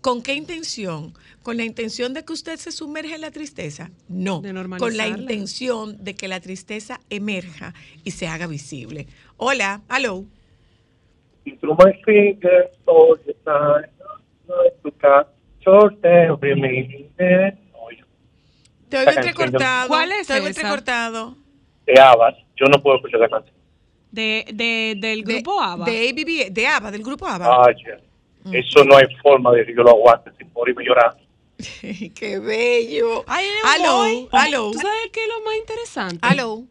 ¿Con qué intención? ¿Con la intención de que usted se sumerja en la tristeza? No, De con la intención de que la tristeza emerja y se haga visible. Hola, hello. all the time. Te oigo entrecortado. ¿Cuál es Te oigo entrecortado. De Abbas, yo no puedo escuchar esa canción. De, de, del De- grupo ABBA. De ABB, de ABBA, del grupo ABBA. Ay, ya. Eso no hay forma de que yo lo aguante sin morirme llorando. [laughs] Qué bello. Ay, Aló, aló, ¿Tú sabes qué es lo más interesante? aló.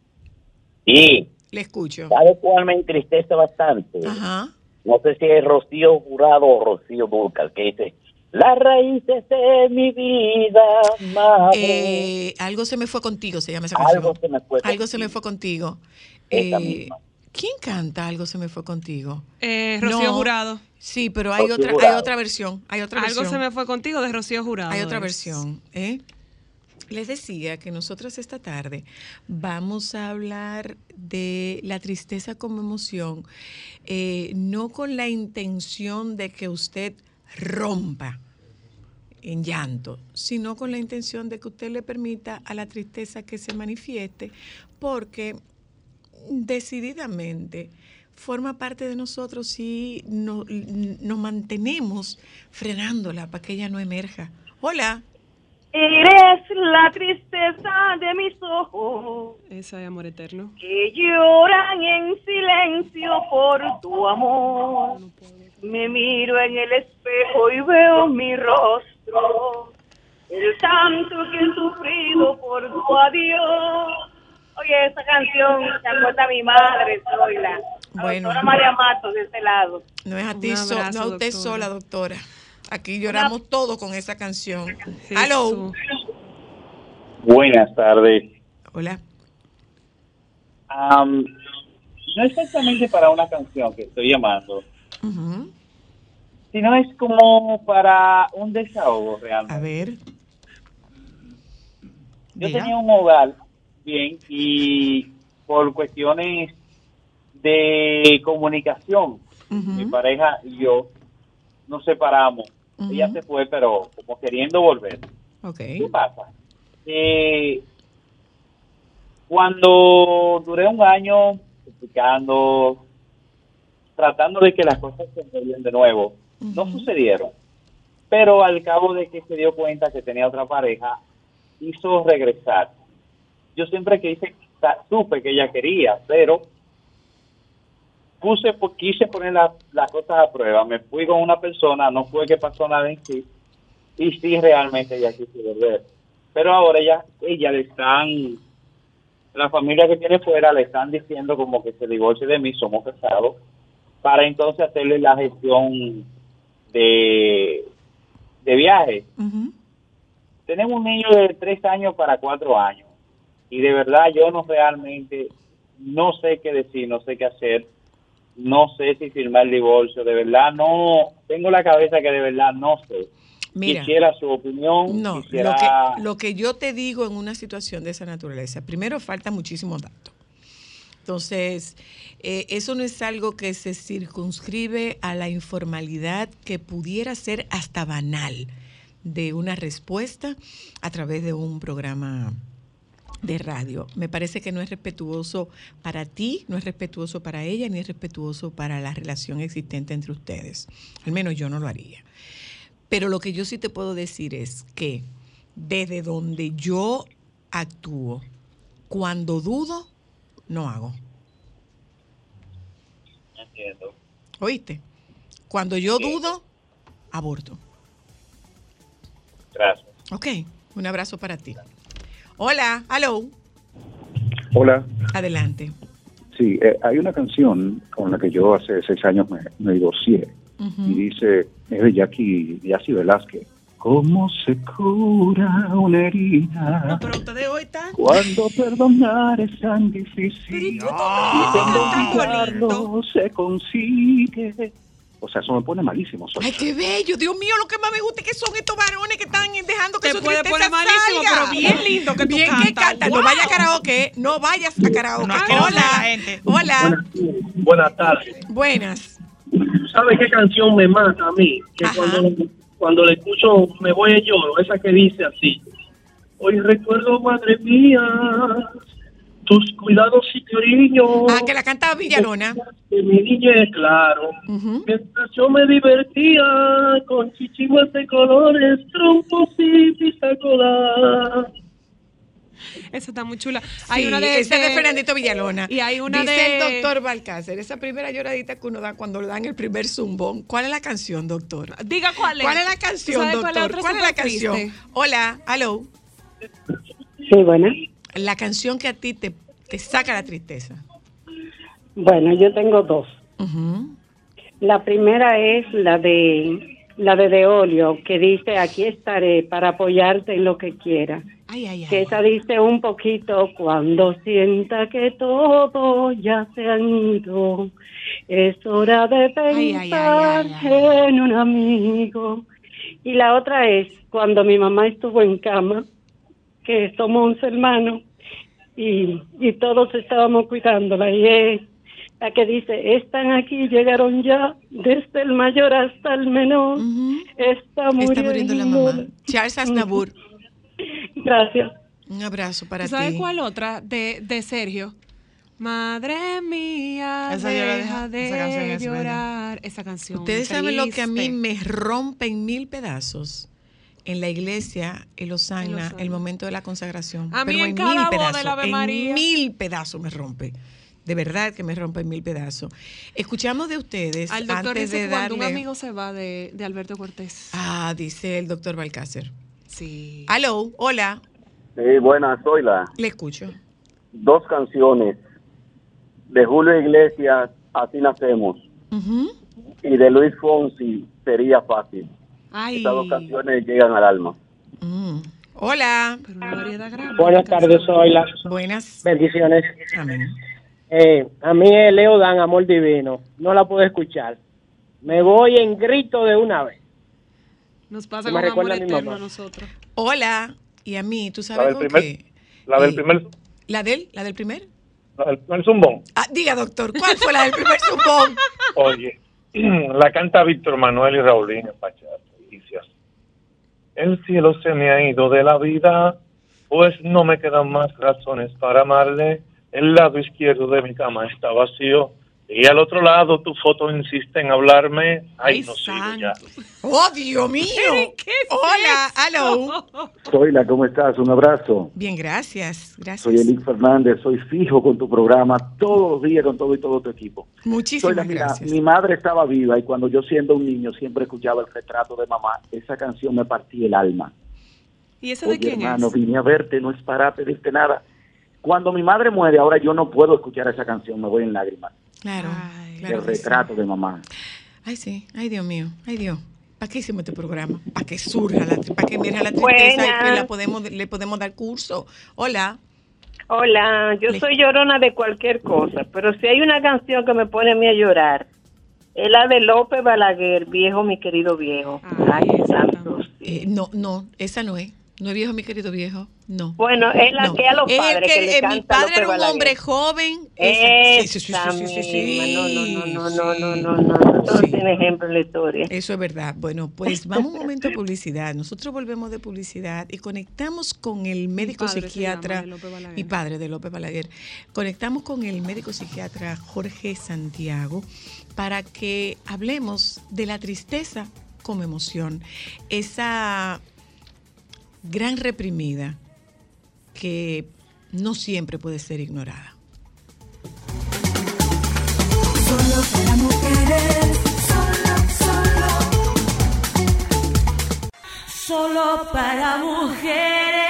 Sí, Le escucho. ¿sabe cuál me entristece bastante? Ajá. No sé si es Rocío Jurado o Rocío Dúrcal, que dice, las raíces de mi vida, madre. Eh, algo se me fue contigo, se llama esa Algo canción. se me fue Algo se me contigo. fue contigo. Esa Eh, misma. ¿Quién canta Algo se me fue contigo? Eh, Rocío No. Jurado. Sí, pero hay Rocío otra, hay otra versión. Hay otra Algo versión. se me fue contigo de Rocío Jurado. Hay otra es. versión. ¿eh? Les decía que nosotros esta tarde vamos a hablar de la tristeza como emoción, eh, no con la intención de que usted rompa en llanto, sino con la intención de que usted le permita a la tristeza que se manifieste, porque decididamente forma parte de nosotros y no- nos mantenemos frenándola para que ella no emerja. Hola. Eres la tristeza de mis ojos Esa de Amor Eterno. que lloran en silencio por tu amor. Me miro en el espejo y veo mi rostro, el tanto que he sufrido por tu adiós. Oye, esa canción se acuerda a mi madre, soy la Bueno. doctora María Matos de este lado. No es a ti, Un so- abrazo, no a usted doctora. sola, doctora. Aquí lloramos todos con esa canción. Hello. Buenas tardes. Hola. Am, no es exactamente para una canción que estoy llamando, sino es como para un desahogo realmente. A ver. Yo tenía un hogar, bien, y por cuestiones de comunicación, mi pareja y yo nos separamos. Ella se fue, pero como queriendo volver. ¿Qué pasa? Eh, cuando duré un año explicando, tratando de que las cosas se movieran de nuevo, no sucedieron. Pero al cabo de que se dio cuenta que tenía otra pareja, hizo regresar. Yo siempre quise, sa- supe que ella quería, pero puse, quise poner la- las cosas a prueba. Me fui con una persona, no fue que pasó nada en sí, y sí realmente ella quiso volver. Pero ahora ella, ella le están, la familia que tiene fuera le están diciendo como que se divorcie de mí, somos casados, para entonces hacerle la gestión de, de viaje. Tenemos un niño de tres años para cuatro años y de verdad yo no realmente no sé qué decir, no sé qué hacer, no sé si firmar el divorcio, de verdad no, tengo la cabeza que de verdad no sé. Mira. Quisiera su opinión, No, quisiera... lo que, lo que yo te digo en una situación de esa naturaleza, primero faltan muchísimos datos. Entonces, eh, eso no es algo que se circunscribe a la informalidad que pudiera ser hasta banal de una respuesta a través de un programa de radio. Me parece que no es respetuoso para ti, no es respetuoso para ella, ni es respetuoso para la relación existente entre ustedes. Al menos yo no lo haría. Pero lo que yo sí te puedo decir es que desde donde yo actúo, cuando dudo, no hago. Entiendo. ¿Oíste? Cuando yo dudo, aborto. Gracias. Ok, un abrazo para ti. Hola, hello, Hola, adelante. sí, eh, hay una canción con la que yo hace seis años me, me divorcié y dice, es de Jackie, Jackie Velázquez. ¿Cómo se cura una herida Pero usted de hoy está... cuando perdonar es tan difícil? Y cuando olvidarlo se consigue. O sea, eso me pone malísimo. Soy. Ay, qué bello, Dios mío, lo que más me gusta es que son estos varones que están dejando que Te su puede tristeza poner malísimo, salga. pero bien lindo que tú Bien que cantas. canta. No Wow. vaya a karaoke, no vayas a karaoke. No, que no sea la Hola, gente. hola, Buenas tardes. buenas. ¿Sabe qué canción me mata a mí? Que cuando, cuando le escucho me voy a lloro, esa que dice así. Hoy recuerdo, madre mía, tus cuidados y cariño. Ah, que la canta Villalona. De mi niñez, claro. Mientras yo me divertía con chichiguas de colores, trompos y pistacola. Esa está muy chula. Hay Sí, una de, esa es de Fernandito Villalona. Y hay una Dice de el doctor Balcácer, esa primera lloradita que uno da cuando le dan el primer zumbón. ¿Cuál es la canción, doctor? Diga cuál es. ¿Cuál es la canción, ¿Sabe cuál es doctor? ¿Cuál es la canción? Hola, hello. Sí, buena. La canción que a ti te, te saca la tristeza. Bueno, yo tengo dos. La primera es la de la de Deolio, que dice, aquí estaré para apoyarte en lo que quiera. Ay, ay, Que esa dice un poquito, cuando sienta que todo ya se ha ido, es hora de pensar en un amigo. Y la otra es, cuando mi mamá estuvo en cama, que somos 11 hermanos, y, y todos estábamos cuidándola, y es la que dice, están aquí, llegaron ya, desde el mayor hasta el menor, está muriendo. Está muriendo la mamá. Charles Aznavour. [laughs] Gracias. Un abrazo para ¿Tú ¿Sabes ti. cuál otra? De, de Sergio. Madre mía, Esa deja dejo- esa canción de es llorar. Esa canción. Ustedes saben lo que a mí me rompe en mil pedazos. En la iglesia, en Osana, el momento de la consagración. A mí Pero en en cada mil pedazos. Ave en mil pedazos me rompe. De verdad que me rompe en mil pedazos. Escuchamos de ustedes Al doctor antes dice de cuando un amigo se va de, de Alberto Cortés. Ah, dice el doctor Balcácer. Sí. Aló, hola, Sí, buenas, soy la. le escucho. Dos canciones de Julio Iglesias, Así Nacemos, y de Luis Fonsi, Sería Fácil. Estas dos canciones llegan al alma. Hola. Buenas tardes, Zoila. Buenas. Bendiciones. Amén. Eh, a mí es Leo Dan, Amor Divino. No la puedo escuchar. Me voy en grito de una vez. Nos pasa con amor a eterno mamá. a nosotros. Hola. Y a mí, ¿tú La sabes del con primer, qué? la del Eh, primer, ¿La del? ¿La del primer? la del primer zumbón. Ah, diga, doctor, ¿cuál fue la del primer zumbón? [laughs] Oye, [clears throat] la canta Víctor Manuel y Raulín en. El cielo se me ha ido de la vida, pues no me quedan más razones para amarle. El lado izquierdo de mi cama está vacío y al otro lado tu foto insiste en hablarme. Ay, no sigo ya. ¡Oh, Dios [laughs] mío! Hola, hello. Zoila, ¿cómo estás? Un abrazo. Bien, gracias. Gracias. Soy Elic Fernández, soy fijo con tu programa todos los días con todo y todo tu equipo. Muchísimas Zoila, mira, gracias. mi madre estaba viva y cuando yo siendo un niño siempre escuchaba el retrato de mamá. Esa canción me partía el alma. ¿Y esa de Oye, quién hermano, es? vine a verte, no es para pedirte nada. Cuando mi madre muere, ahora yo no puedo escuchar esa canción, me voy en lágrimas. Claro. el claro sí. retrato de mamá. Ay, sí. Ay, Dios mío. Ay, Dios. ¿Para qué hicimos este programa? Para que surja, la, para que mire la tristeza y que la podemos, le podemos dar curso. Hola. Hola, yo soy llorona de cualquier cosa, pero si hay una canción que me pone a mí a llorar, es la de López Balaguer, viejo, mi querido viejo. Ay, santo. Eh, no, no, esa no es. No es viejo, mi querido viejo. No. Bueno, es la No. que a los Es el padres que, le eh, canta mi padre era un hombre joven. Esa. Sí, sí, sí, sí, sí, sí, sí. misma. No, no, no, no, no, no, no, no. Todo tiene ejemplo en la historia. Eso es verdad. Bueno, pues vamos un momento a publicidad. Nosotros volvemos de publicidad y conectamos con el médico psiquiatra, mi padre de López Balaguer. Conectamos con el médico psiquiatra Jorge Santiago para que hablemos de la tristeza como emoción. Esa gran reprimida que no siempre puede ser ignorada. Solo para mujeres, solo, solo. Solo para mujeres.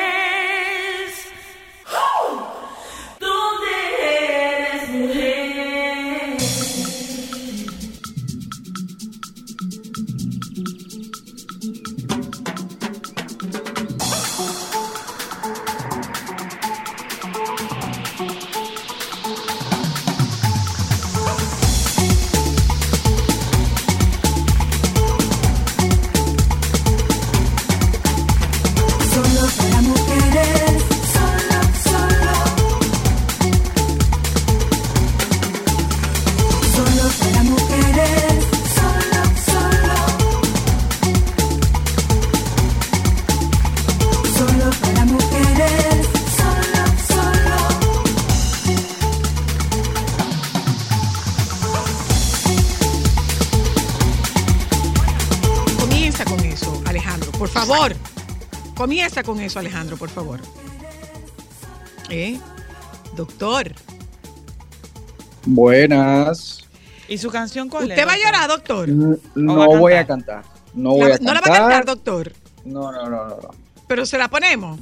Comienza con eso, Alejandro, por favor. ¿Eh? Doctor, Buenas. ¿Y su canción cuál ¿usted va a llorar, doctor? No a voy a cantar. No voy La- a ¿No la cantar. va a cantar, doctor? No, no, no, no. no. Pero se la ponemos.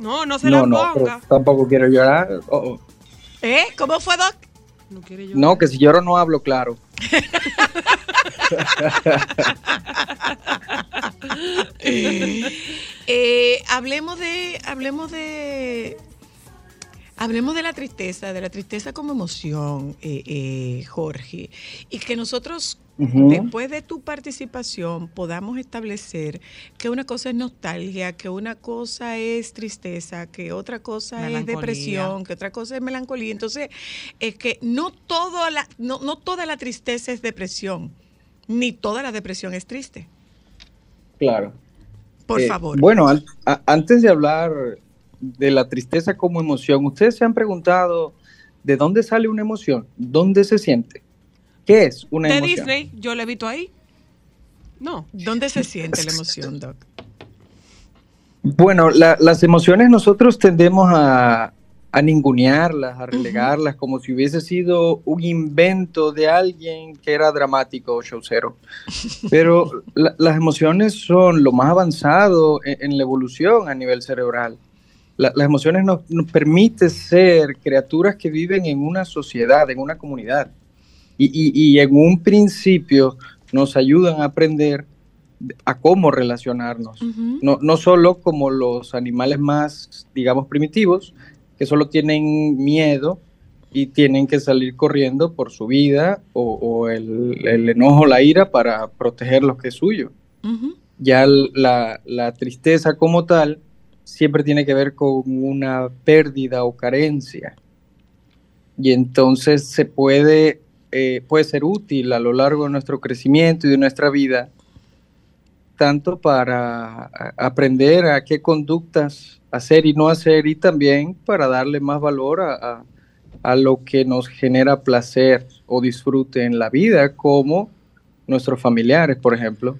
No, no se No, la no, pero ponga. tampoco quiero llorar. Oh, oh. ¿Eh? ¿Cómo fue, Doc? No quiere llorar. No, que si lloro no hablo claro. [laughs] [laughs] Eh, hablemos de, hablemos de, hablemos de la tristeza, de la tristeza como emoción, eh, eh, Jorge, y que nosotros después de tu participación podamos establecer que una cosa es nostalgia, que una cosa es tristeza, que otra cosa es depresión, que otra cosa es melancolía. Entonces, es que no todo la, no, no toda la tristeza es depresión, ni toda la depresión es triste. Claro. Por Eh, favor. Bueno, an- antes de hablar de la tristeza como emoción, ustedes se han preguntado de dónde sale una emoción, dónde se siente, qué es una De emoción. Disney, yo le he visto ahí. No. ¿Dónde se siente la [laughs] emoción, Doc? Bueno, la- las emociones nosotros tendemos a, a ningunearlas, a relegarlas, como si hubiese sido un invento de alguien que era dramático o showcero. [laughs] Pero la- las emociones son lo más avanzado en, en la evolución a nivel cerebral. La- las emociones nos, nos permiten ser criaturas que viven en una sociedad, en una comunidad. Y, y- y en un principio nos ayudan a aprender a cómo relacionarnos. no, no solo como los animales más, digamos, primitivos, que solo tienen miedo y tienen que salir corriendo por su vida o, o el, el enojo, la ira para proteger lo que es suyo. Ya la, la tristeza como tal siempre tiene que ver con una pérdida o carencia. Y entonces se puede, eh, puede ser útil a lo largo de nuestro crecimiento y de nuestra vida, tanto para aprender a qué conductas hacer y no hacer y también para darle más valor a, a- a lo que nos genera placer o disfrute en la vida, como nuestros familiares, por ejemplo.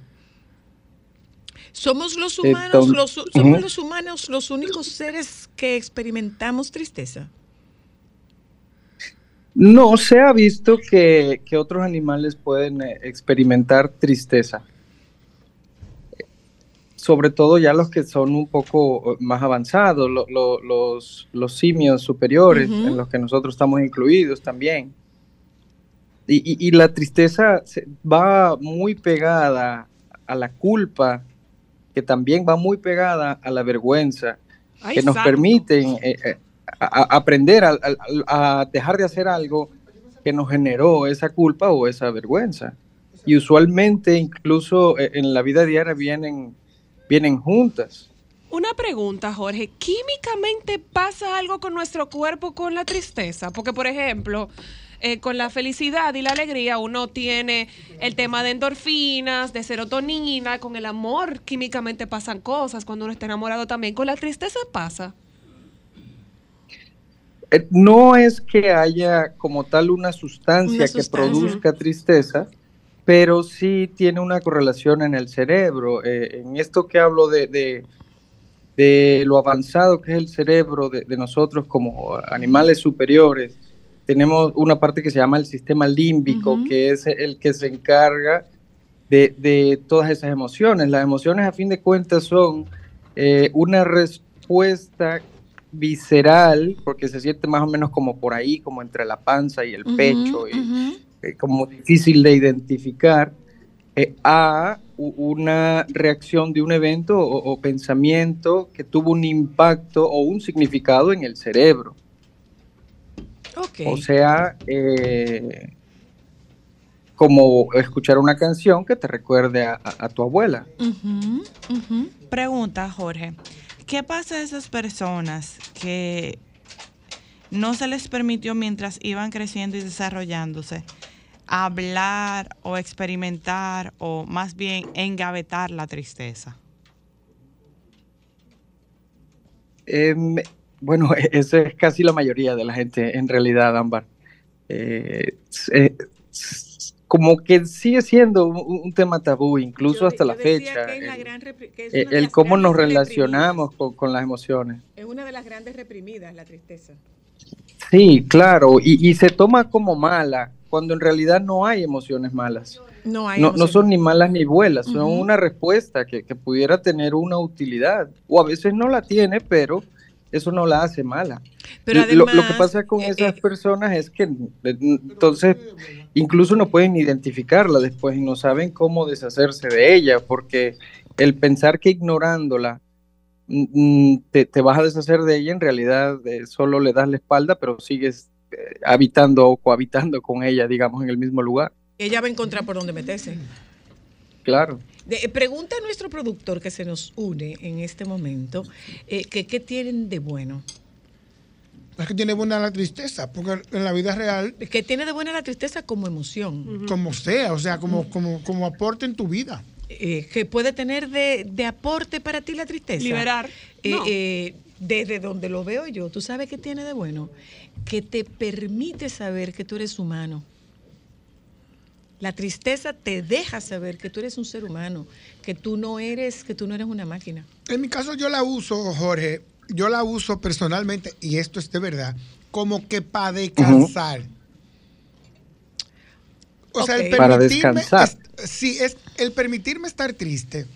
Somos los humanos, Entonces- los, somos los humanos los únicos seres que experimentamos tristeza. No se ha visto que, que otros animales pueden eh, experimentar tristeza. Sobre todo ya los que son un poco eh, más avanzados, lo- lo- los, los simios superiores, en los que nosotros estamos incluidos también. Y, y- y la tristeza se- va muy pegada a la culpa, que también va muy pegada a la vergüenza, Ay, que nos santo. permiten eh, eh, a- a- aprender a, a- dejar de hacer algo que nos generó esa culpa o esa vergüenza. Y usualmente incluso en la vida diaria vienen, vienen juntas. Una pregunta, Jorge. ¿Químicamente pasa algo con nuestro cuerpo con la tristeza? Porque, por ejemplo, eh, con la felicidad y la alegría uno tiene el tema de endorfinas, de serotonina, con el amor químicamente pasan cosas, cuando uno está enamorado también. Con la tristeza pasa. Eh, No es que haya como tal una sustancia Una que produzca tristeza, pero sí tiene una correlación en el cerebro. Eh, en esto que hablo de, de- de lo avanzado que es el cerebro de, de nosotros como animales superiores, tenemos una parte que se llama el sistema límbico, que es el que se encarga de, de todas esas emociones. Las emociones, a fin de cuentas, son eh, una respuesta visceral, porque se siente más o menos como por ahí, como entre la panza y el pecho, y eh, como difícil de identificar, eh, a una reacción de un evento o, o pensamiento que tuvo un impacto o un significado en el cerebro. O sea, eh, como escuchar una canción que te recuerde a, a- a tu abuela. Pregunta, Jorge. ¿Qué pasa a esas personas que no se les permitió mientras iban creciendo y desarrollándose hablar o experimentar o más bien engavetar la tristeza? Em, bueno, [laughs] esa es casi la mayoría de la gente en realidad, Ámbar. Eh, eh, como que sigue siendo un, un tema tabú, incluso hasta la fecha. que es la el- gran que es el, cómo nos relacionamos con, con las emociones. Es una de las grandes reprimidas, la tristeza. Sí, claro, y, y se toma como mala, cuando en realidad no hay emociones malas. No hay No, son ni malas ni buenas, son una respuesta que, que pudiera tener una utilidad, o a veces no la tiene, pero eso no la hace mala. Pero Lo- lo, que pasa con esas personas es que eh, entonces incluso no pueden identificarla después y no saben cómo deshacerse de ella, porque el pensar que ignorándola mm, mm, te, te vas a deshacer de ella, en realidad eh, solo le das la espalda, pero sigues eh, habitando o cohabitando con ella, digamos, en el mismo lugar. Ella va a encontrar por dónde meterse. Claro. De- eh, pregunta a nuestro productor que se nos une en este momento, eh, que qué tienen de bueno. Es que tiene buena la tristeza, porque en la vida real. Que tiene de buena la tristeza como emoción. Como sea, o sea, como, como, como aporte en tu vida. Eh, que puede tener de, de aporte para ti la tristeza. Liberar. Eh, No. eh, desde donde lo veo yo, ¿tú sabes qué tiene de bueno? Que te permite saber que tú eres humano. La tristeza te deja saber que tú eres un ser humano, que tú no eres, que tú no eres una máquina. En mi caso yo la uso, Jorge, yo la uso personalmente, y esto es de verdad, como que para descansar. O sea, el Ok. Para permitirme, descansar. es- sí, es el permitirme estar triste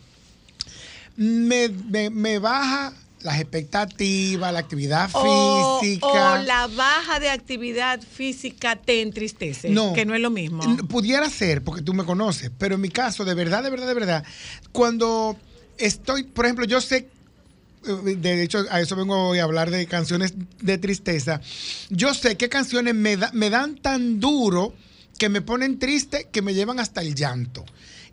me, me- me baja las expectativas, la actividad O, física. o la baja de actividad física te entristece, No. que no es lo mismo. Pudiera ser, porque tú me conoces, pero en mi caso, de verdad, de verdad, de verdad, cuando estoy, por ejemplo, yo sé, eh, de hecho, a eso vengo hoy a hablar de canciones de tristeza, yo sé qué canciones me, da- me dan tan duro que me ponen triste que me llevan hasta el llanto.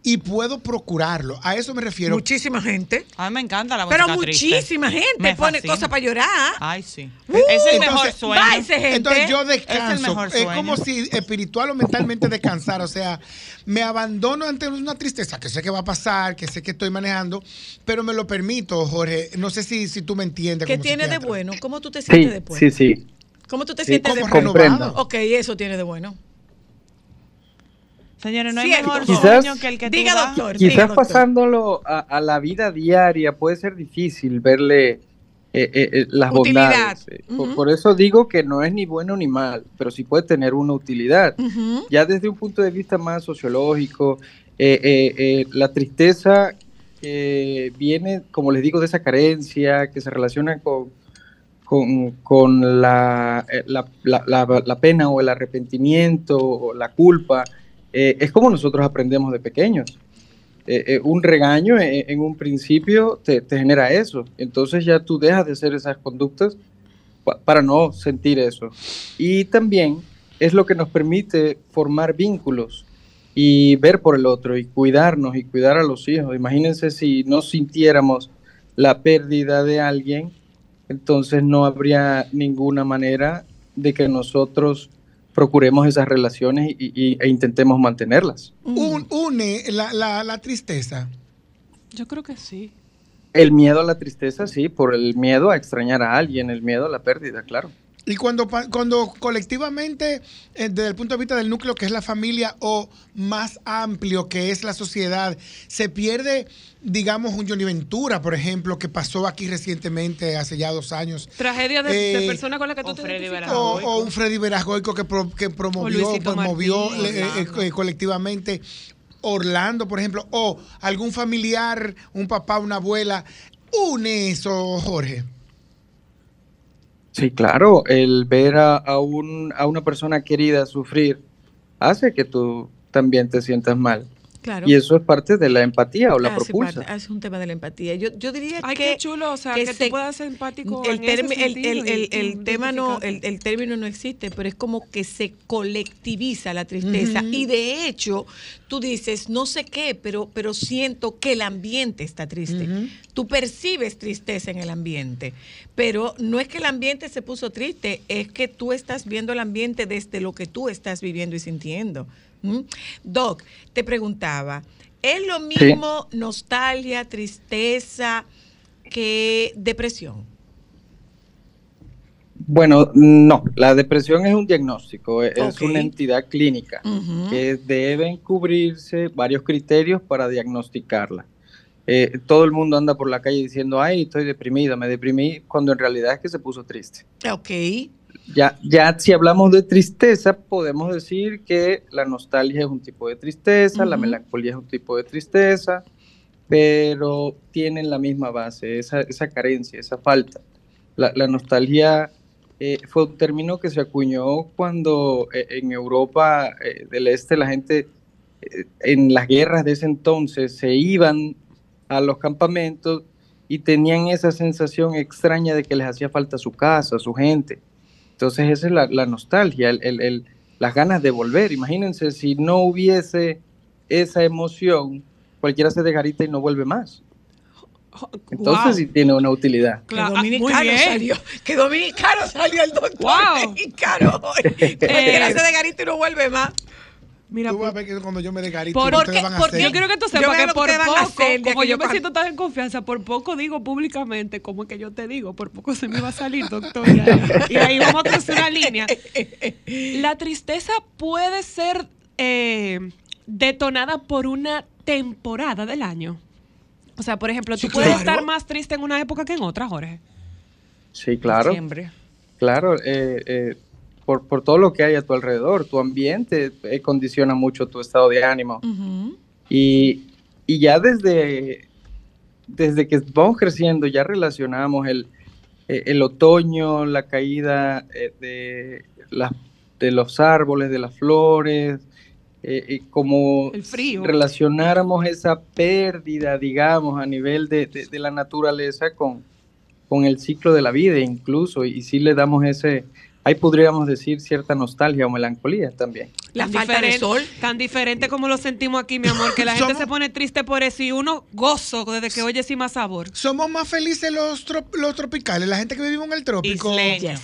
Y puedo procurarlo. A eso me refiero. Muchísima gente. A mí me encanta la Pero música triste. muchísima gente Me pone cosas para llorar. Ay, sí. Uh, es el mejor sueño. gente. Entonces yo Es el descanso. Es, como si espiritual o mentalmente descansar. O sea, me abandono ante una tristeza que sé que va a pasar, que sé que estoy manejando, pero me lo permito, Jorge. No sé si, si tú me entiendes. ¿Qué como tiene de bueno? ¿Cómo tú te sientes Sí, después? sí, sí. ¿Cómo tú te Sí, sientes después? comprendo. Ok, eso tiene de bueno. Señores, no hay Cierto. mejor Quizás- sueño que el que tú Diga, das. doctor. diga, Quizás doctor. pasándolo a, a la vida diaria puede ser difícil verle eh, eh, eh, las Utilidad. bondades. Eh, por- eso digo que no es ni bueno ni mal, pero sí puede tener una utilidad. Ya desde un punto de vista más sociológico, eh, eh, eh, la tristeza eh, viene, como les digo, de esa carencia que se relaciona con, con, con la, eh, la, la- la- la pena o el arrepentimiento o la culpa. Eh, es como nosotros aprendemos de pequeños. Eh, eh, un regaño en un principio te, genera eso. Entonces ya tú dejas de hacer esas conductas pa- para no sentir eso. Y también es lo que nos permite formar vínculos y ver por el otro y cuidarnos y cuidar a los hijos. Imagínense si no sintiéramos la pérdida de alguien, entonces no habría ninguna manera de que nosotros procuremos esas relaciones y, y- e intentemos mantenerlas. Un- une la, la- la tristeza. Yo creo que sí. El miedo a la tristeza, sí, por el miedo a extrañar a alguien, el miedo a la pérdida, claro. Y cuando, cuando colectivamente, eh, desde el punto de vista del núcleo que es la familia o más amplio que es la sociedad, se pierde, digamos, un Johnny Ventura, por ejemplo, que pasó aquí recientemente, hace ya dos años. Tragedia de, de Eh, personas con las que tú te identificas. O, o un Freddy Verasgoico que, pro- que promovió, promovió le- eh, Orlando. eh, colectivamente. Orlando, por ejemplo, o algún familiar, un papá, una abuela. Une eso, Jorge. Sí, claro, el ver a, un, a una persona querida sufrir hace que tú también te sientas mal. Claro. Y eso es parte de la empatía o la Hace propulsa. parte- hace un tema de la empatía. Yo, yo diría Ay, que qué chulo, o sea, que que, se- tú puedas ser empático el, en ese el- tema no, el, término no existe, pero es como que se colectiviza la tristeza. Y de hecho, tú dices, no sé qué, pero, pero siento que el ambiente está triste. Tú percibes tristeza en el ambiente, pero no es que el ambiente se puso triste, es que tú estás viendo el ambiente desde lo que tú estás viviendo y sintiendo. ¿Mm? Doc, te preguntaba, ¿es lo mismo nostalgia, tristeza que depresión? Bueno, no, la depresión es un diagnóstico, e- es una entidad clínica que deben cubrirse varios criterios para diagnosticarla. Eh, todo el mundo anda por la calle diciendo, ay, estoy deprimido, me deprimí, cuando en realidad es que se puso triste. Ok. Ya, ya si hablamos de tristeza, podemos decir que la nostalgia es un tipo de tristeza, la melancolía es un tipo de tristeza, pero tienen la misma base, esa, esa carencia, esa falta. La, la nostalgia eh, fue un término que se acuñó cuando eh, en Europa eh, del Este la gente eh, en las guerras de ese entonces se iban a los campamentos y tenían esa sensación extraña de que les hacía falta su casa, su gente. Entonces esa es la, la nostalgia, el- el- el- las ganas de volver. Imagínense si no hubiese esa emoción, cualquiera se desgarita y no vuelve más. Entonces Wow. sí tiene una utilidad. Que Claro, muy dominicano salió, que dominicano salió el doctor Wow. mexicano. [laughs] Cualquiera se de garita y no vuelve más. Mira, Tú vas a por- ver que cuando yo me desgarito, por- ustedes van a porque- hacer. yo quiero que tú sepas que que por ustedes van a poco, hacer como yo me siento tan en confianza, por poco digo públicamente como es que yo te digo, por poco se me va a salir, doctor. Y [laughs] ahí, y ahí vamos a cruzar una línea. [laughs] La tristeza puede ser eh, detonada por una temporada del año. O sea, por ejemplo, tú Sí, puedes claro. estar más triste en una época que en otra, Jorge. Sí, claro. Siempre. Claro, eh, eh, por, por todo lo que hay a tu alrededor, tu ambiente eh, condiciona mucho tu estado de ánimo. Y, y ya desde desde que vamos creciendo ya relacionamos el, eh, el otoño, la caída eh, de, las- de los árboles, de las flores, eh, como El frío. relacionáramos esa pérdida, digamos, a nivel de, de- de la naturaleza con, con el ciclo de la vida incluso, y sí le damos ese, ahí podríamos decir cierta nostalgia o melancolía también. La Tan falta de diferente- sol. Tan diferente como lo sentimos aquí, mi amor, que la [laughs] gente Somos- se pone triste por eso y uno gozo desde que oye sin más sabor. Somos más felices los, trop- los tropicales, la gente que vive en el trópico. Isleños.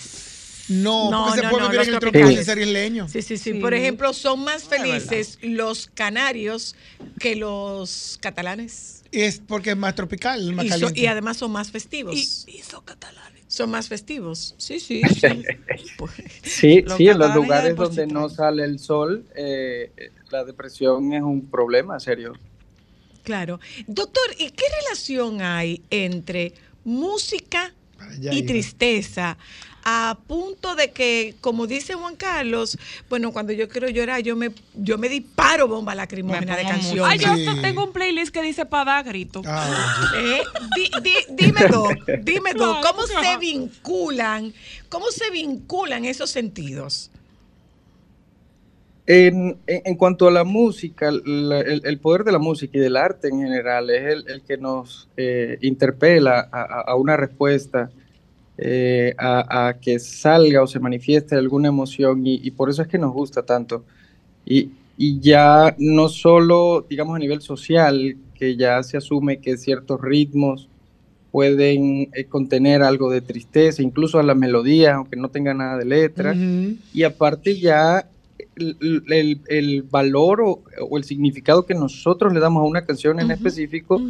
No, No, porque se no, puede no, vivir en el tropical y ser isleño. Sí, sí, sí, Sí. Por ejemplo, son más felices los canarios que los catalanes. Es porque es más tropical, más Y, so- y además son más festivos. Y son catalanes. Son más festivos. Sí, sí. [laughs] Pues, Sí, Los sí, en los lugares donde no sale el sol, eh, la depresión es un problema serio. claro. Doctor, ¿y qué relación hay entre música y iba. tristeza? A punto de que, como dice Juan Carlos, bueno, cuando yo quiero llorar, yo me, yo me disparo bomba lacrimógena de canciones. Ay, yo hasta tengo un playlist que dice para dar grito. Ah, Eh, di- di- dime dos, dime dos, Claro, [laughs] ¿cómo se vinculan, cómo se vinculan esos sentidos? En, en- en cuanto a la música, la- el, el poder de la música y del arte en general es el, el que nos eh, interpela a, a- a una respuesta, eh, a, a que salga o se manifieste alguna emoción y, y por eso es que nos gusta tanto. Y, y ya no solo, digamos, a nivel social, que ya se asume que ciertos ritmos pueden eh, contener algo de tristeza, incluso a la melodía, aunque no tenga nada de letra. ujú. Y aparte ya el, el- el valor o, o el significado que nosotros le damos a una canción en específico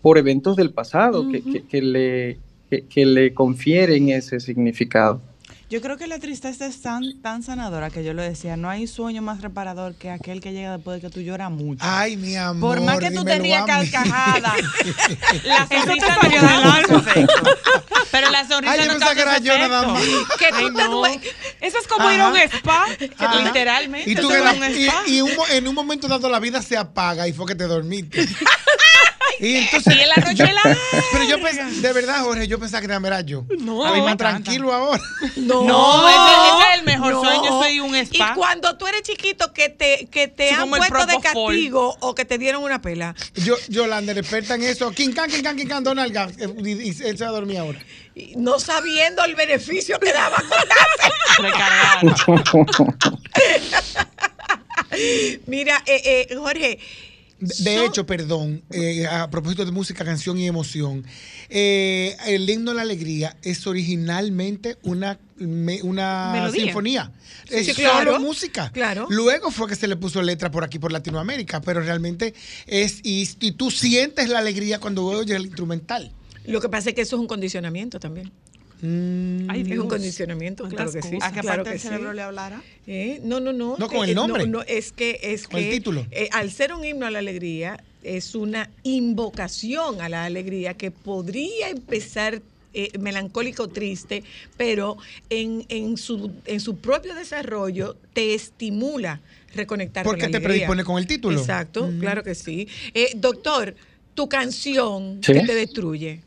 por eventos del pasado que- que le, que, que le confieren ese significado. Yo creo que la tristeza es tan, tan sanadora que yo lo decía, no hay sueño más reparador que aquel que llega después de que tú lloras mucho. Ay, mi amor. Por más que tú te rías carcajada, [laughs] la te sonrisa no te. Pero la sonrisa Ay, yo no pensaba te que era yo nada más. Que Ay, tú te no. due- Eso es como ir a un Ajá. spa. Ajá. Literalmente. Y, tú es la- un y- spa. y un mo- en un momento dado la vida se apaga y fue que te dormiste. [laughs] y entonces, Y en la noche yo- pero yo pensaba, de verdad, Jorge, yo pensaba que era era yo. No. Estoy más tranquilo ahora. No, [laughs] No, ese- ese es el mejor no. sueño, soy un Y spa. cuando tú eres chiquito que te, que te Sí, han puesto de castigo o que te dieron una pela. Yo, Yolanda, experta en eso. King Can, King Can, King Can, Donald Gap. eh, Y, y él se va a dormir ahora. y No sabiendo el beneficio que daba. Recargado. [laughs] Mira, eh, eh, Jorge. De, de hecho, perdón, eh, a propósito de música, canción y emoción, eh, el himno a la alegría es originalmente una, me- una Melodía. sinfonía. Es Sí, solo claro, música. claro. Luego fue que se le puso letra por aquí, por Latinoamérica, pero realmente es, y, y tú sientes la alegría cuando oyes el instrumental. Lo que pasa es que eso es un condicionamiento también. Mm, Ay, Es un condicionamiento, claro que sí. ¿A qué claro parte que del cerebro sí. le hablará? Eh, No, no, no. No, con el nombre. No, no, es que es Con el título. eh, al ser un himno a la alegría es una invocación a la alegría que podría empezar eh, melancólico o triste, pero en, en su en su propio desarrollo te estimula reconectar Porque con la te alegría. predispone con el título. Exacto, Ujú. claro que sí. Eh, doctor, tu canción Sí. que te destruye.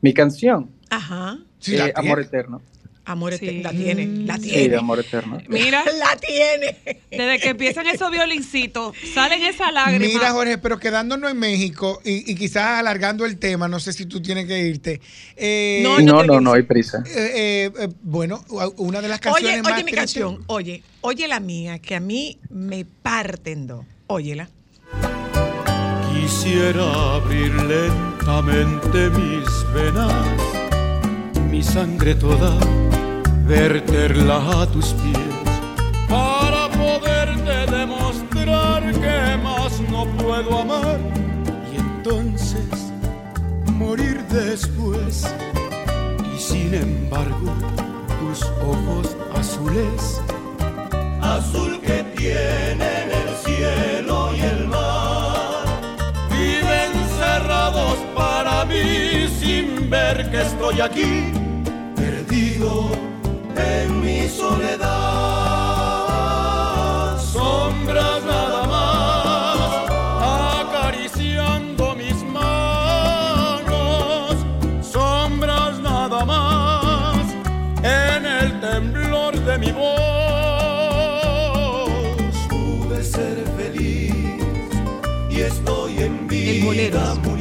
Mi canción, Ajá. Sí, eh, la Amor. Eterno. Amor Sí. eterno. La tiene, la Sí, tiene. de Amor Eterno. Mira, [laughs] La tiene. desde que empiezan esos violincitos, salen esas lágrimas. Mira, Jorge, pero quedándonos en México y, y quizás alargando el tema, no sé si tú tienes que irte. Eh, No, No, no, no hay prisa. eh, eh, eh, bueno, una de las canciones Oye, más oye mi canción, oye, oye la mía, que a mí me parten dos. Óyela. Quisiera abrir lentamente mis venas, mi sangre toda, verterla a tus pies, para poderte demostrar que más no puedo amar y entonces morir después. Y sin embargo, tus ojos azules, azul que tienen el cielo y el mar para mí sin ver que estoy aquí, perdido en mi soledad. Sombras nada más acariciando mis manos, sombras nada más en el temblor de mi voz. Pude ser feliz y estoy en vida. El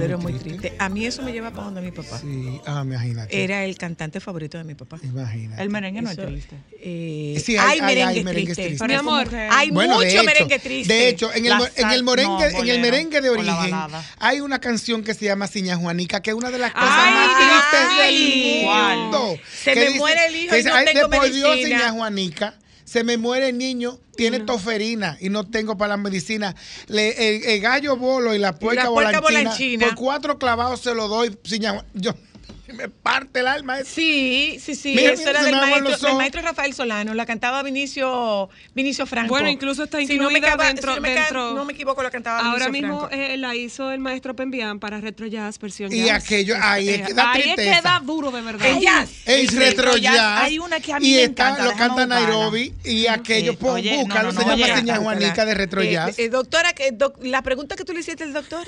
es muy triste. A mí eso me lleva para donde mi papá. Sí, ah, imagínate. Era el cantante favorito de mi papá. Imagínate. El merengue no es triste. eh, Sí, hay, hay- hay- merengue hay merengues triste. tristes. Mi amor, hay Bueno, mucho hecho, merengue triste. De hecho, en el, en el merengue, no, en el bolero, merengue de origen, hay una canción que se llama Ciña Juanica, que es una de las cosas Ay, más tristes ay, del mundo. Se Que me muere el hijo que y no "Ay, tengo de por Dios, medicina". Ciña Juanica. Se me muere el niño, tiene toferina y no tengo para la medicina. Le- el, el gallo bolo y la puerca, puerca volanchina, volanchina. Por cuatro clavados se lo doy. Yo, me parte el alma. eso. Sí, sí, sí. Mira, eso mira, era del maestro, del maestro Rafael Solano. La cantaba Vinicio, Vinicio Franco. Bueno, incluso está Si no me incluida caba- dentro- si no me ca- dentro- no me equivoco, la cantaba Ahora Vinicio mismo Franco. eh, la hizo el maestro Pembian para Retro Jazz versión Y jazz. aquello, ahí es que da ahí es tristeza. que da duro de verdad. En jazz. Es El retro jazz, jazz. hay una que a mí y me está- encanta, lo canta. Nairobi y aquello, Eh, pon, oye, búscalo, no, no, se llama Ciña Juanica de retro Eh, jazz. doctora, la pregunta que tú le hiciste al doctor,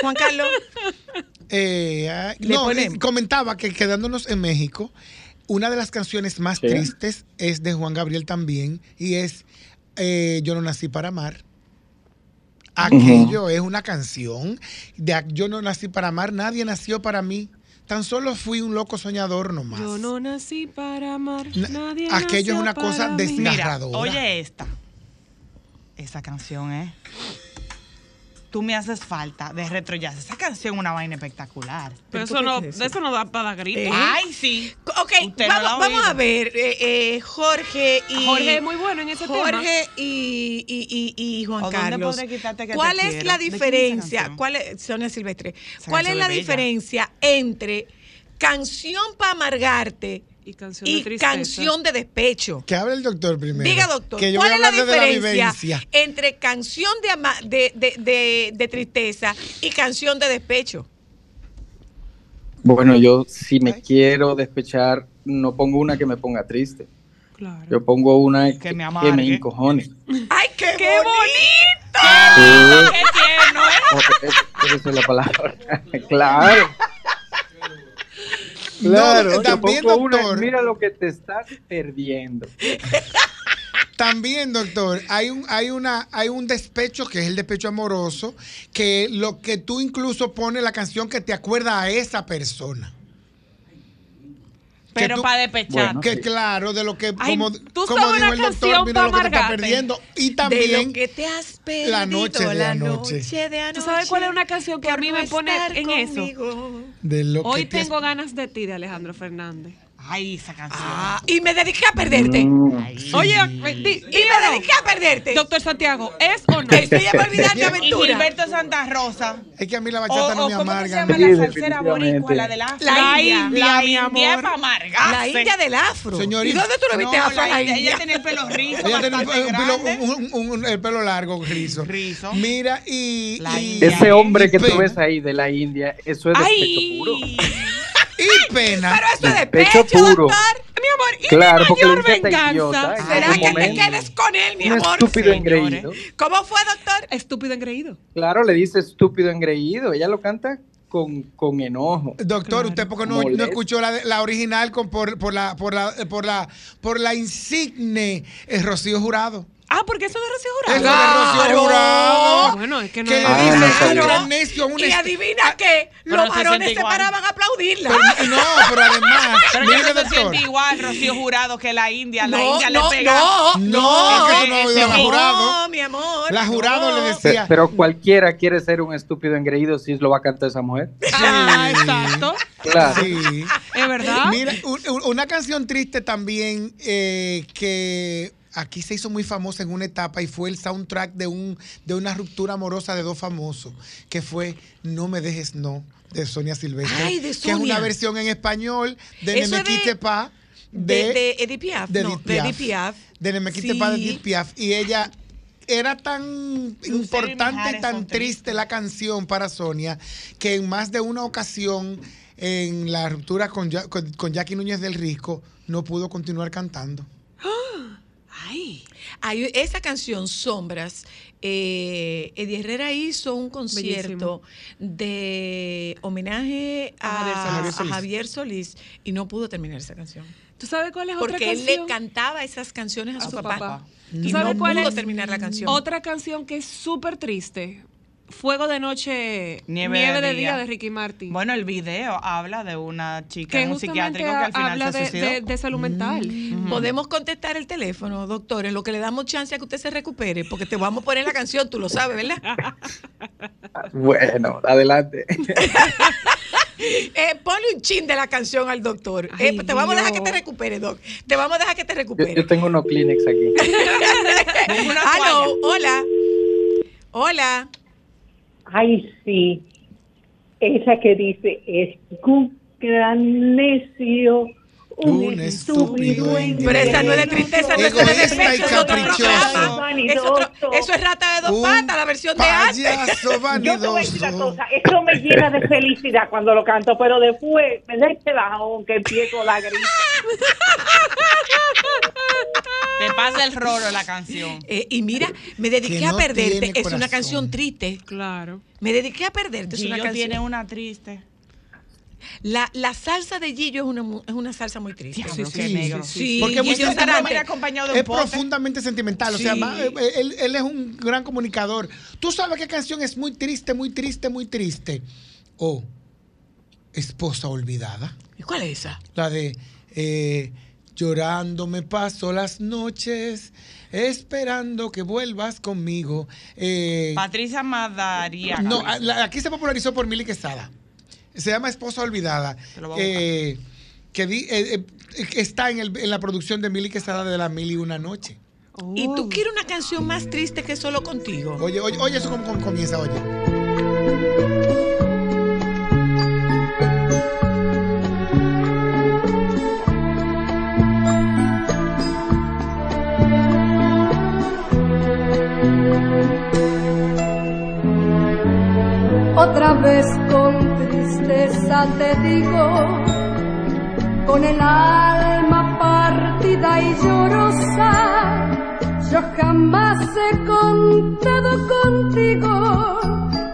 Juan Carlos. [laughs] Eh, ah, no, ponemos. eh, comentaba que quedándonos en México, una de las canciones más Sí. tristes es de Juan Gabriel también y es eh, Yo no nací para amar. Aquello es una canción de Yo no nací para amar, nadie nació para mí. Tan solo fui un loco soñador nomás. Yo no nací para amar. Na- Nadie aquello es nació una cosa mí. desgarradora. Mira, oye esta. Esa canción, ¿eh? Tú me haces falta de retro jazz. Esa canción es una vaina espectacular. Pero eso no, eso no da para dar gritos. Eh. Ay, sí. Ok, no vamos, vamos a ver, eh, eh, Jorge y... Jorge es muy bueno en ese tema. Jorge y, y, y, y Juan ¿O dónde Carlos. que te ¿Cuál es quiero? la ¿De quién es esa diferencia? ¿Cuál es, Sonia Silvestre? ¿Cuál es la bella. diferencia entre canción para amargarte y canción y de tristeza. canción de despecho? Que hable el doctor primero. Diga, doctor, Que yo ¿cuál es la diferencia vivencia. entre canción de, ama- de, de, de, de tristeza y canción de despecho? Bueno, yo si me quiero despechar, no pongo una que me ponga triste. Claro. Yo pongo una que, me que me, encojone. ¡Ay, qué, ¡Qué bonito! Sí. ¡Qué tierno, ¿eh? [laughs] Oh, esa es la palabra. [laughs] claro. Claro, No, yo también, doctor. mira lo que te estás perdiendo. [laughs] También, doctor, hay un, hay una, hay un despecho que es el despecho amoroso, que lo que tú incluso pones la canción que te acuerda a esa persona. Que Pero tú- para despechar. Bueno, Que sí. claro, de lo que, Ay, como, tú como sabes dijo una el doctor, canción mira lo que te está amargarte. perdiendo. Y de también lo que te has perdido La noche de la anoche. noche de ¿Tú sabes cuál es una canción que a mí no me pone en eso? Conmigo. de lo que Hoy te tengo ganas de ti, de Alejandro Fernández. Ay, esa canción. Ah, y me dediqué a perderte. Mm, Oye, eh, di- Y me dediqué a perderte. doctor Santiago, ¿es o no? Estoy a olvidar Y aventura. Gilberto Santa Rosa. Es que a mí la O, bachata no o me ¿cómo que se amarga. llama Sí, la salsera boricua? La de la La India. La mi India amor. para amargarse. La India del afro. Señorita. ¿Y dónde tú lo viste No, afro a la la India, ella tenía el pelo [laughs] rizo, Ella tiene un, bastante un pelo, grande. un- un- un- el pelo largo, rizo. Rizo. Mira, y. La y- India. Ese hombre que tú ves ahí de la India, eso es despecho Ay. puro. Y pena. Pero eso es Despecho despecho, puro. doctor. Mi amor, y Claro, mi porque mayor venganza. idiota. ¿Será que te momento. quedes con él, mi Un amor? estúpido señores. engreído. ¿Cómo fue, doctor? Estúpido engreído. Claro, le dice estúpido engreído. Ella lo canta con, con enojo. Doctor, ¿usted por qué no, no escuchó la, la original con, por, por la por la por la por la insigne eh, Rocío Jurado? Ah, porque eso de Rocío Eso Jurado. de Rocío. Jurado. Bueno, es que no que es- le Ah, dice no a sabía. un necio, a un Y adivina qué, Pero los varones se paraban a aplaudirla. Pero- no, pero además, Pero mire, ella no se siente igual, Rocío Jurado, que la India. La No, India no, le pega. no, No, no, que no la no, Jurado. mi amor. La Jurado no. le decía. Pero cualquiera quiere ser un estúpido engreído si lo va a cantar esa mujer. [laughs] Ah, exacto. Claro. Sí. ¿Es verdad? Mira, un- un- una canción triste también eh, que aquí se hizo muy famosa en una etapa y fue el soundtrack de un de una ruptura amorosa de dos famosos, que fue No me dejes no de Sonia Silvestre, Ay, de que es Sonia. una versión en español de Eso es de- Nemequite Pa De, de, de Edith Piaf. de no, Edith de Edith Piaf. Piaf. de Nemequite Sí. Pa de Edith Piaf y ella era tan importante y tan triste la canción para Sonia que en más de una ocasión en la ruptura con, con, con Jackie Núñez del Risco no pudo continuar cantando. Ay. Hay esa canción, Sombras. Eh, Eddie Herrera hizo un concierto de homenaje a, A Javier a Solís. Javier, Solís. y no pudo terminar esa canción. ¿Tú sabes cuál es otra Porque él canción? le cantaba esas canciones a, A su papá. papá. Y ¿Tú sabes no cuál pudo es terminar la canción. Otra canción que es súper triste. Fuego de Noche, Nieve, de, día. de Ricky Martin. Bueno, el video habla de una chica que en un psiquiátrico que al final habla se de, suicidó. de- de salud mental. Podemos contestar el teléfono, doctor, en lo que le damos chance a que usted se recupere, porque te vamos a poner la canción, tú lo sabes, ¿verdad? [laughs] Bueno, adelante. [laughs] Eh, ponle un chin de la canción al doctor. Eh, te vamos a dejar que te recupere, doc. Te vamos a dejar que te Yo, recupere. yo tengo unos Kleenex aquí. [laughs] Aló, hola. Hola. Ay, sí. Esa que dice, es un gran necio, un, estúpido Pero esa no es de tristeza, no es de es otro programa. Es otro- Eso es rata de dos patas, la versión de antes. Yo te voy a decir una cosa, eso me llena de felicidad cuando lo canto, pero después me da este bajón que empiezo la grita. Te pasa el rolo la canción. Eh, y mira, me dediqué a perderte. Es una canción triste. Claro. Me dediqué a perderte. Es una canción. tiene una triste. La, la salsa de Gillo es una, es una salsa muy triste. Sí, sí, sí, Sí, Porque. Sarante. acompañado de un es pote. profundamente sentimental. O sea, eh, él, él es un gran comunicador. Tú sabes qué canción es muy triste, muy triste, muy triste. Oh, Esposa Olvidada. ¿Y cuál es esa? La de eh, Llorando me paso las noches, esperando que vuelvas conmigo. Eh, Patricia Madariaga. no, la- aquí se popularizó por Mili Quesada. Se llama Esposa Olvidada. eh, que di- eh, eh, está en, el- en la producción de Mili Quesada de la Mil y Una Noche. ¿Y tú quieres una canción más triste que solo contigo? Oye, oye, oye eso como comienza, oye. Otra vez con tristeza te digo, con el alma partida y llorosa, yo jamás he contado contigo,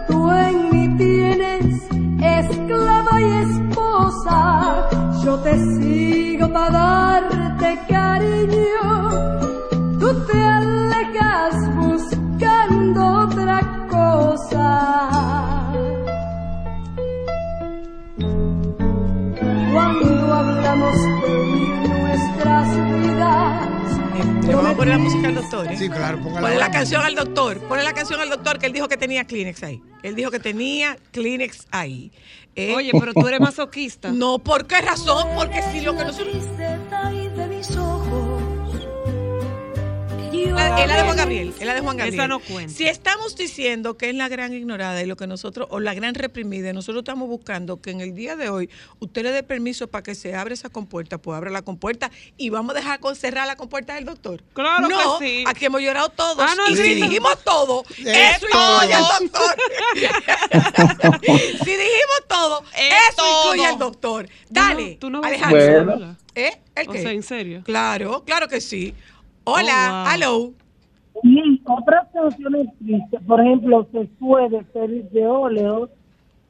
tú en mí tienes esclava y esposa, yo te sigo para darte cariño, tú te alejas buscando otra cosa. De unir nuestras vidas, Le vamos a poner la música al doctor. ¿eh? Sí, claro, póngala. Ponle la canción al doctor. Ponle la canción al doctor que él dijo que tenía Kleenex ahí. Él dijo que tenía Kleenex ahí. Eh, Oye, pero tú eres masoquista. No, ¿por qué razón? Porque si lo que nosotros. Es la de Juan Gabriel. Es la de Juan Gabriel. Esa no cuenta. Si estamos diciendo que es la gran ignorada y lo que nosotros, o la gran reprimida, nosotros estamos buscando que en el día de hoy usted le dé permiso para que se abra esa compuerta, pues abra la compuerta y vamos a dejar con cerrar la compuersta del doctor. Claro que no, sí. Aquí hemos llorado todos. Ah, no, y sí. [laughs] si dijimos todo, Es eso todo. incluye al doctor. si dijimos todo, eso todo. incluye al doctor. Dale, tú no vas a Alejandro. Bueno. ¿Eh? ¿El O qué? sea, ¿en serio? Claro, claro que sí. Hola, Oh, wow. hello. Y otras canciones tristes, por ejemplo, se puede pedir de óleo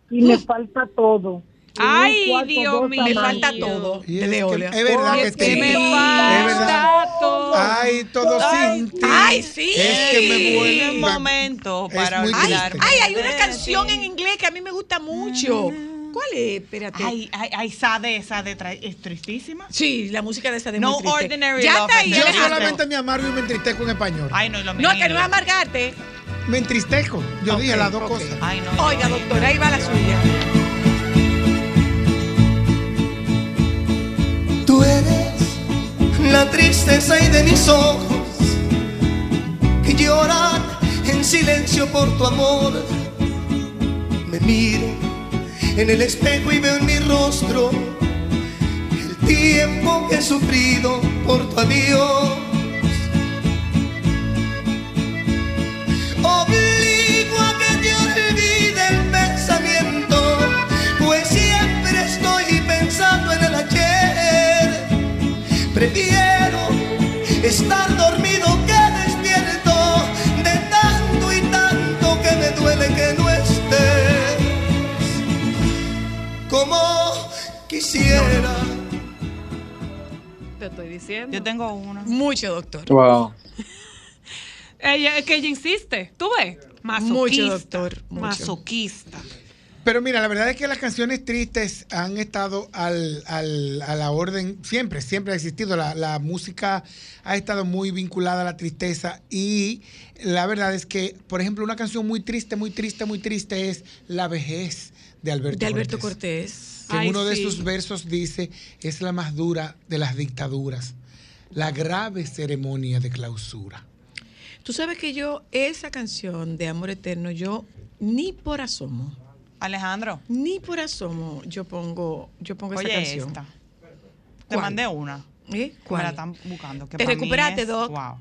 y me [gasps] falta todo. Un Ay, cuarto, Dios mío. Me falta todo. Y de es, que- Leolia. es verdad que es que me Es falta verdad. todo. Ay, todo Ay, sin ti. ay, sí. Es que me Un vuelve. momento Es para muy Ay, ay, hay una de canción en inglés que a mí me gusta mucho. ¿Cuál es? Espérate. Ay, ay, ay, Sade, Sade tra- es tristísima. Sí, la música de esa de No muy triste. Ordinary Ya Love está ahí. Yo Alejandro. solamente me amargo y me entristezco en español. Ay, no, lo mismo. No, que no es amargarte. Me entristezco. Yo dije Ok, las dos cosas. Ay, no. Oiga, doctora, ahí va la suya. Tú eres la tristeza y de mis ojos que lloran en silencio por tu amor. Me miro en el espejo y veo en mi rostro el tiempo que he sufrido por tu adiós. Obligo a que te olvide el pensamiento, pues siempre estoy pensando en el ayer. Prefiero estar quisiera. Te estoy diciendo. Yo tengo una. Mucho, doctor. Wow. [laughs] Ella, es que ella insiste. ¿Tú ves? Mucho, doctor. mucho. Masoquista. Pero mira, la verdad es que las canciones tristes han estado al, al- a la orden, siempre, siempre ha existido. La, la música ha estado muy vinculada a la tristeza y la verdad es que, por ejemplo, una canción muy triste, muy triste, muy triste es La vejez de Alberto De Alberto Cortés. Cortés. Que en uno de sus versos dice, es la más dura de las dictaduras, la grave ceremonia de clausura. Tú sabes que yo, esa canción de Amor Eterno, yo ni por asomo. Alejandro. Ni por asomo yo pongo, yo pongo Oye, esa canción. esta. Te ¿Cuál? mandé una. ¿Eh? Que Me ¿Cuál? la están buscando. que Te recuperaste, es- Doc. Wow.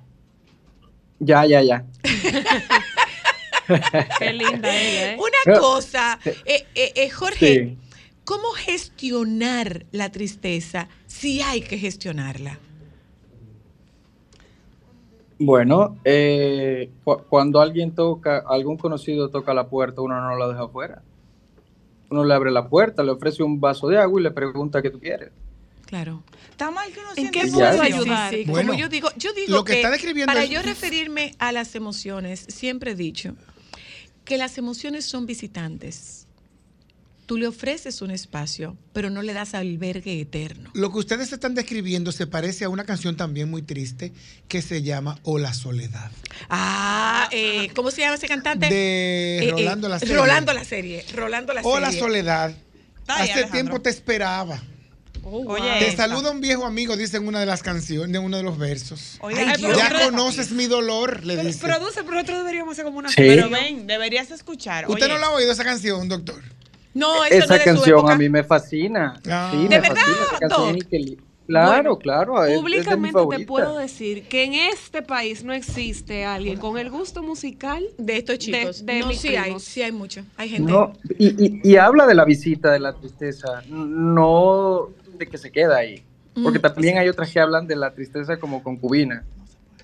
Ya, ya, ya. [laughs] Qué linda ella, ¿eh? Una cosa, eh, eh, eh, Jorge, Sí. ¿Cómo gestionar la tristeza si hay que gestionarla? Bueno, eh, cu- cuando alguien toca, algún conocido toca la puerta, uno no la deja afuera. Uno le abre la puerta, le ofrece un vaso de agua y le pregunta qué tú quieres. Claro. Está mal que uno ¿En qué puedo ayudar? Sí, sí, Bueno, como yo digo, yo digo lo que está describiendo para es- yo referirme a las emociones, siempre he dicho que las emociones son visitantes. Tú le ofreces un espacio, pero no le das albergue eterno. Lo que ustedes están describiendo se parece a una canción también muy triste que se llama O la soledad. Ah, eh, ¿cómo se llama ese cantante? De Eh, eh, Rolando la serie. Rolando la serie. Rolando la O la soledad. Ay, Hace Alejandro. tiempo te esperaba. Oye, te esta. saluda un viejo amigo, dice en una de las canciones, de uno de los versos. Ay, pero ya conoces mi dolor, le Pero- dice. Produce, pero nosotros deberíamos hacer como una Sí. Pero ven, deberías escuchar. ¿Usted Oye, no la ha oído esa canción, doctor? No, eso no Esa es su canción a mí me fascina. Ah. Sí, ¿De me verdad, fascina esa canción. Es que Claro, Bueno, claro. es- es Públicamente te favorita. puedo decir que en este país no existe alguien con el gusto musical de estos chicos. De, de no, sí hay, sí hay mucho. Hay gente. No, y, y- y habla de la visita de la tristeza, no de que se queda ahí. Porque Mm. también hay otras que hablan de la tristeza como concubina.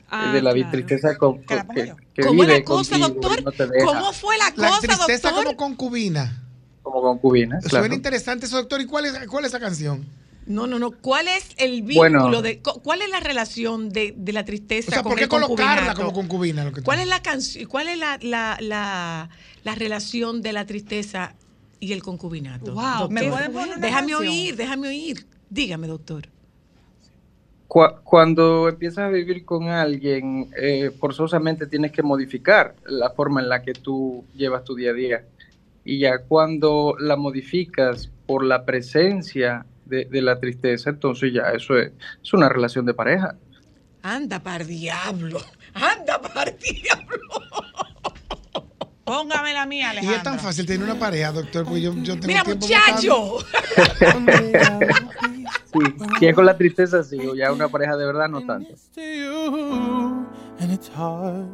Ah, de la claro. tristeza con, con- que, que ¿Cómo vive la cosa, doctor? no te. ¿Cómo fue la, La cosa, tristeza doctor? como concubina. Como concubina, Suena claro. interesante eso, doctor. ¿Y cuál es, cuál es esa canción? No, no, no. ¿Cuál es el vínculo Bueno. de cu- cuál es la relación de, de la tristeza O sea, con ¿por qué el colocarla como concubina? Lo que tú- ¿Cuál es la canción? ¿Cuál es la, la, la, la relación de la tristeza y el concubinato? Wow, doctor? ¿me pueden poner una déjame canción? oír, déjame oír. Dígame, doctor. Cu- Cuando empiezas a vivir con alguien, eh, forzosamente tienes que modificar la forma en la que tú llevas tu día a día. Y ya cuando la modificas por la presencia de, de la tristeza, entonces ya eso es, es una relación de pareja. Anda par diablo. Anda par diablo. póngame la mía, Y Alejandro. es tan fácil tener una pareja, doctor, porque yo, yo tengo Mira, tiempo muchacho. [laughs] Sí, si es con la tristeza, sí, o ya una pareja de verdad, no tanto. and it's hard.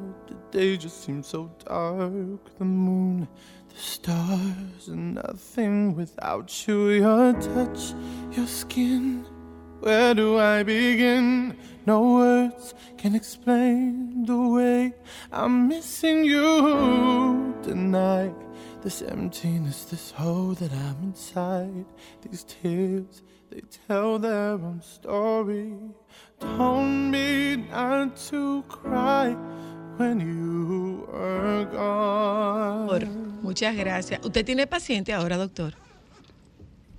The day just seems so dark. The moon, the stars, and nothing without you. Your touch, your skin. Where do I begin? No words can explain the way I'm missing you tonight. This emptiness, this hole that I'm inside. These tears, they tell their own story. Told me not to cry when you were gone. Muchas gracias. ¿Usted tiene paciente ahora, doctor?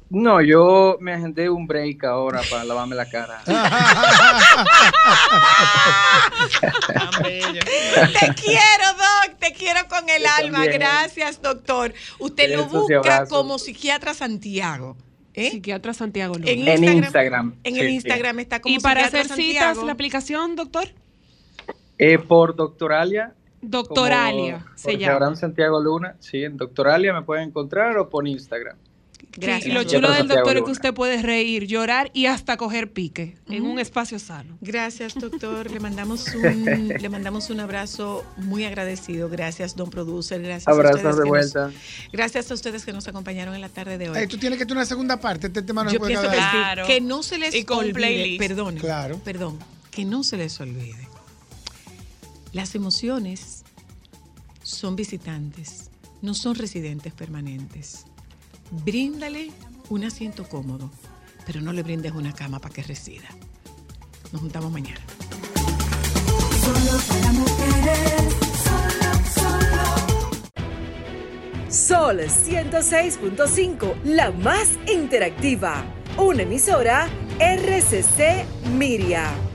No, yo me agendé un break ahora para lavarme la cara. [laughs] Te quiero, Doc, te quiero con el Yo alma. también. Gracias, doctor. Usted lo busca como psiquiatra Santiago. ¿eh? Psiquiatra Santiago Luna. En En Instagram. Instagram. En el sí. Instagram está como Y para psiquiatra hacer citas, Santiago. la aplicación, doctor. Eh, por Doctoralia. Doctoralia como se llama. Abraham Santiago Luna. Sí, en Doctoralia me pueden encontrar o por Instagram. Gracias. y lo chulo del doctor es que usted puede reír, llorar y hasta coger pique en un espacio sano. Gracias, doctor. Le mandamos un, [laughs] le mandamos un abrazo muy agradecido. Gracias, don producer. Gracias a Abrazos ustedes de nos- vuelta. gracias a ustedes que nos acompañaron en la tarde de hoy. Tú tienes que tener una segunda parte. Este tema no se Yo puede pienso que. Claro. que no se les Y con olvide, playlist. perdón, Claro. perdón, que no se les olvide. Las emociones son visitantes, no son residentes permanentes. Bríndale un asiento cómodo, pero no le brindes una cama para que resida. Nos juntamos mañana. Solo para mujeres, solo, solo Sol 106.5, la más interactiva. Una emisora RCC Miria.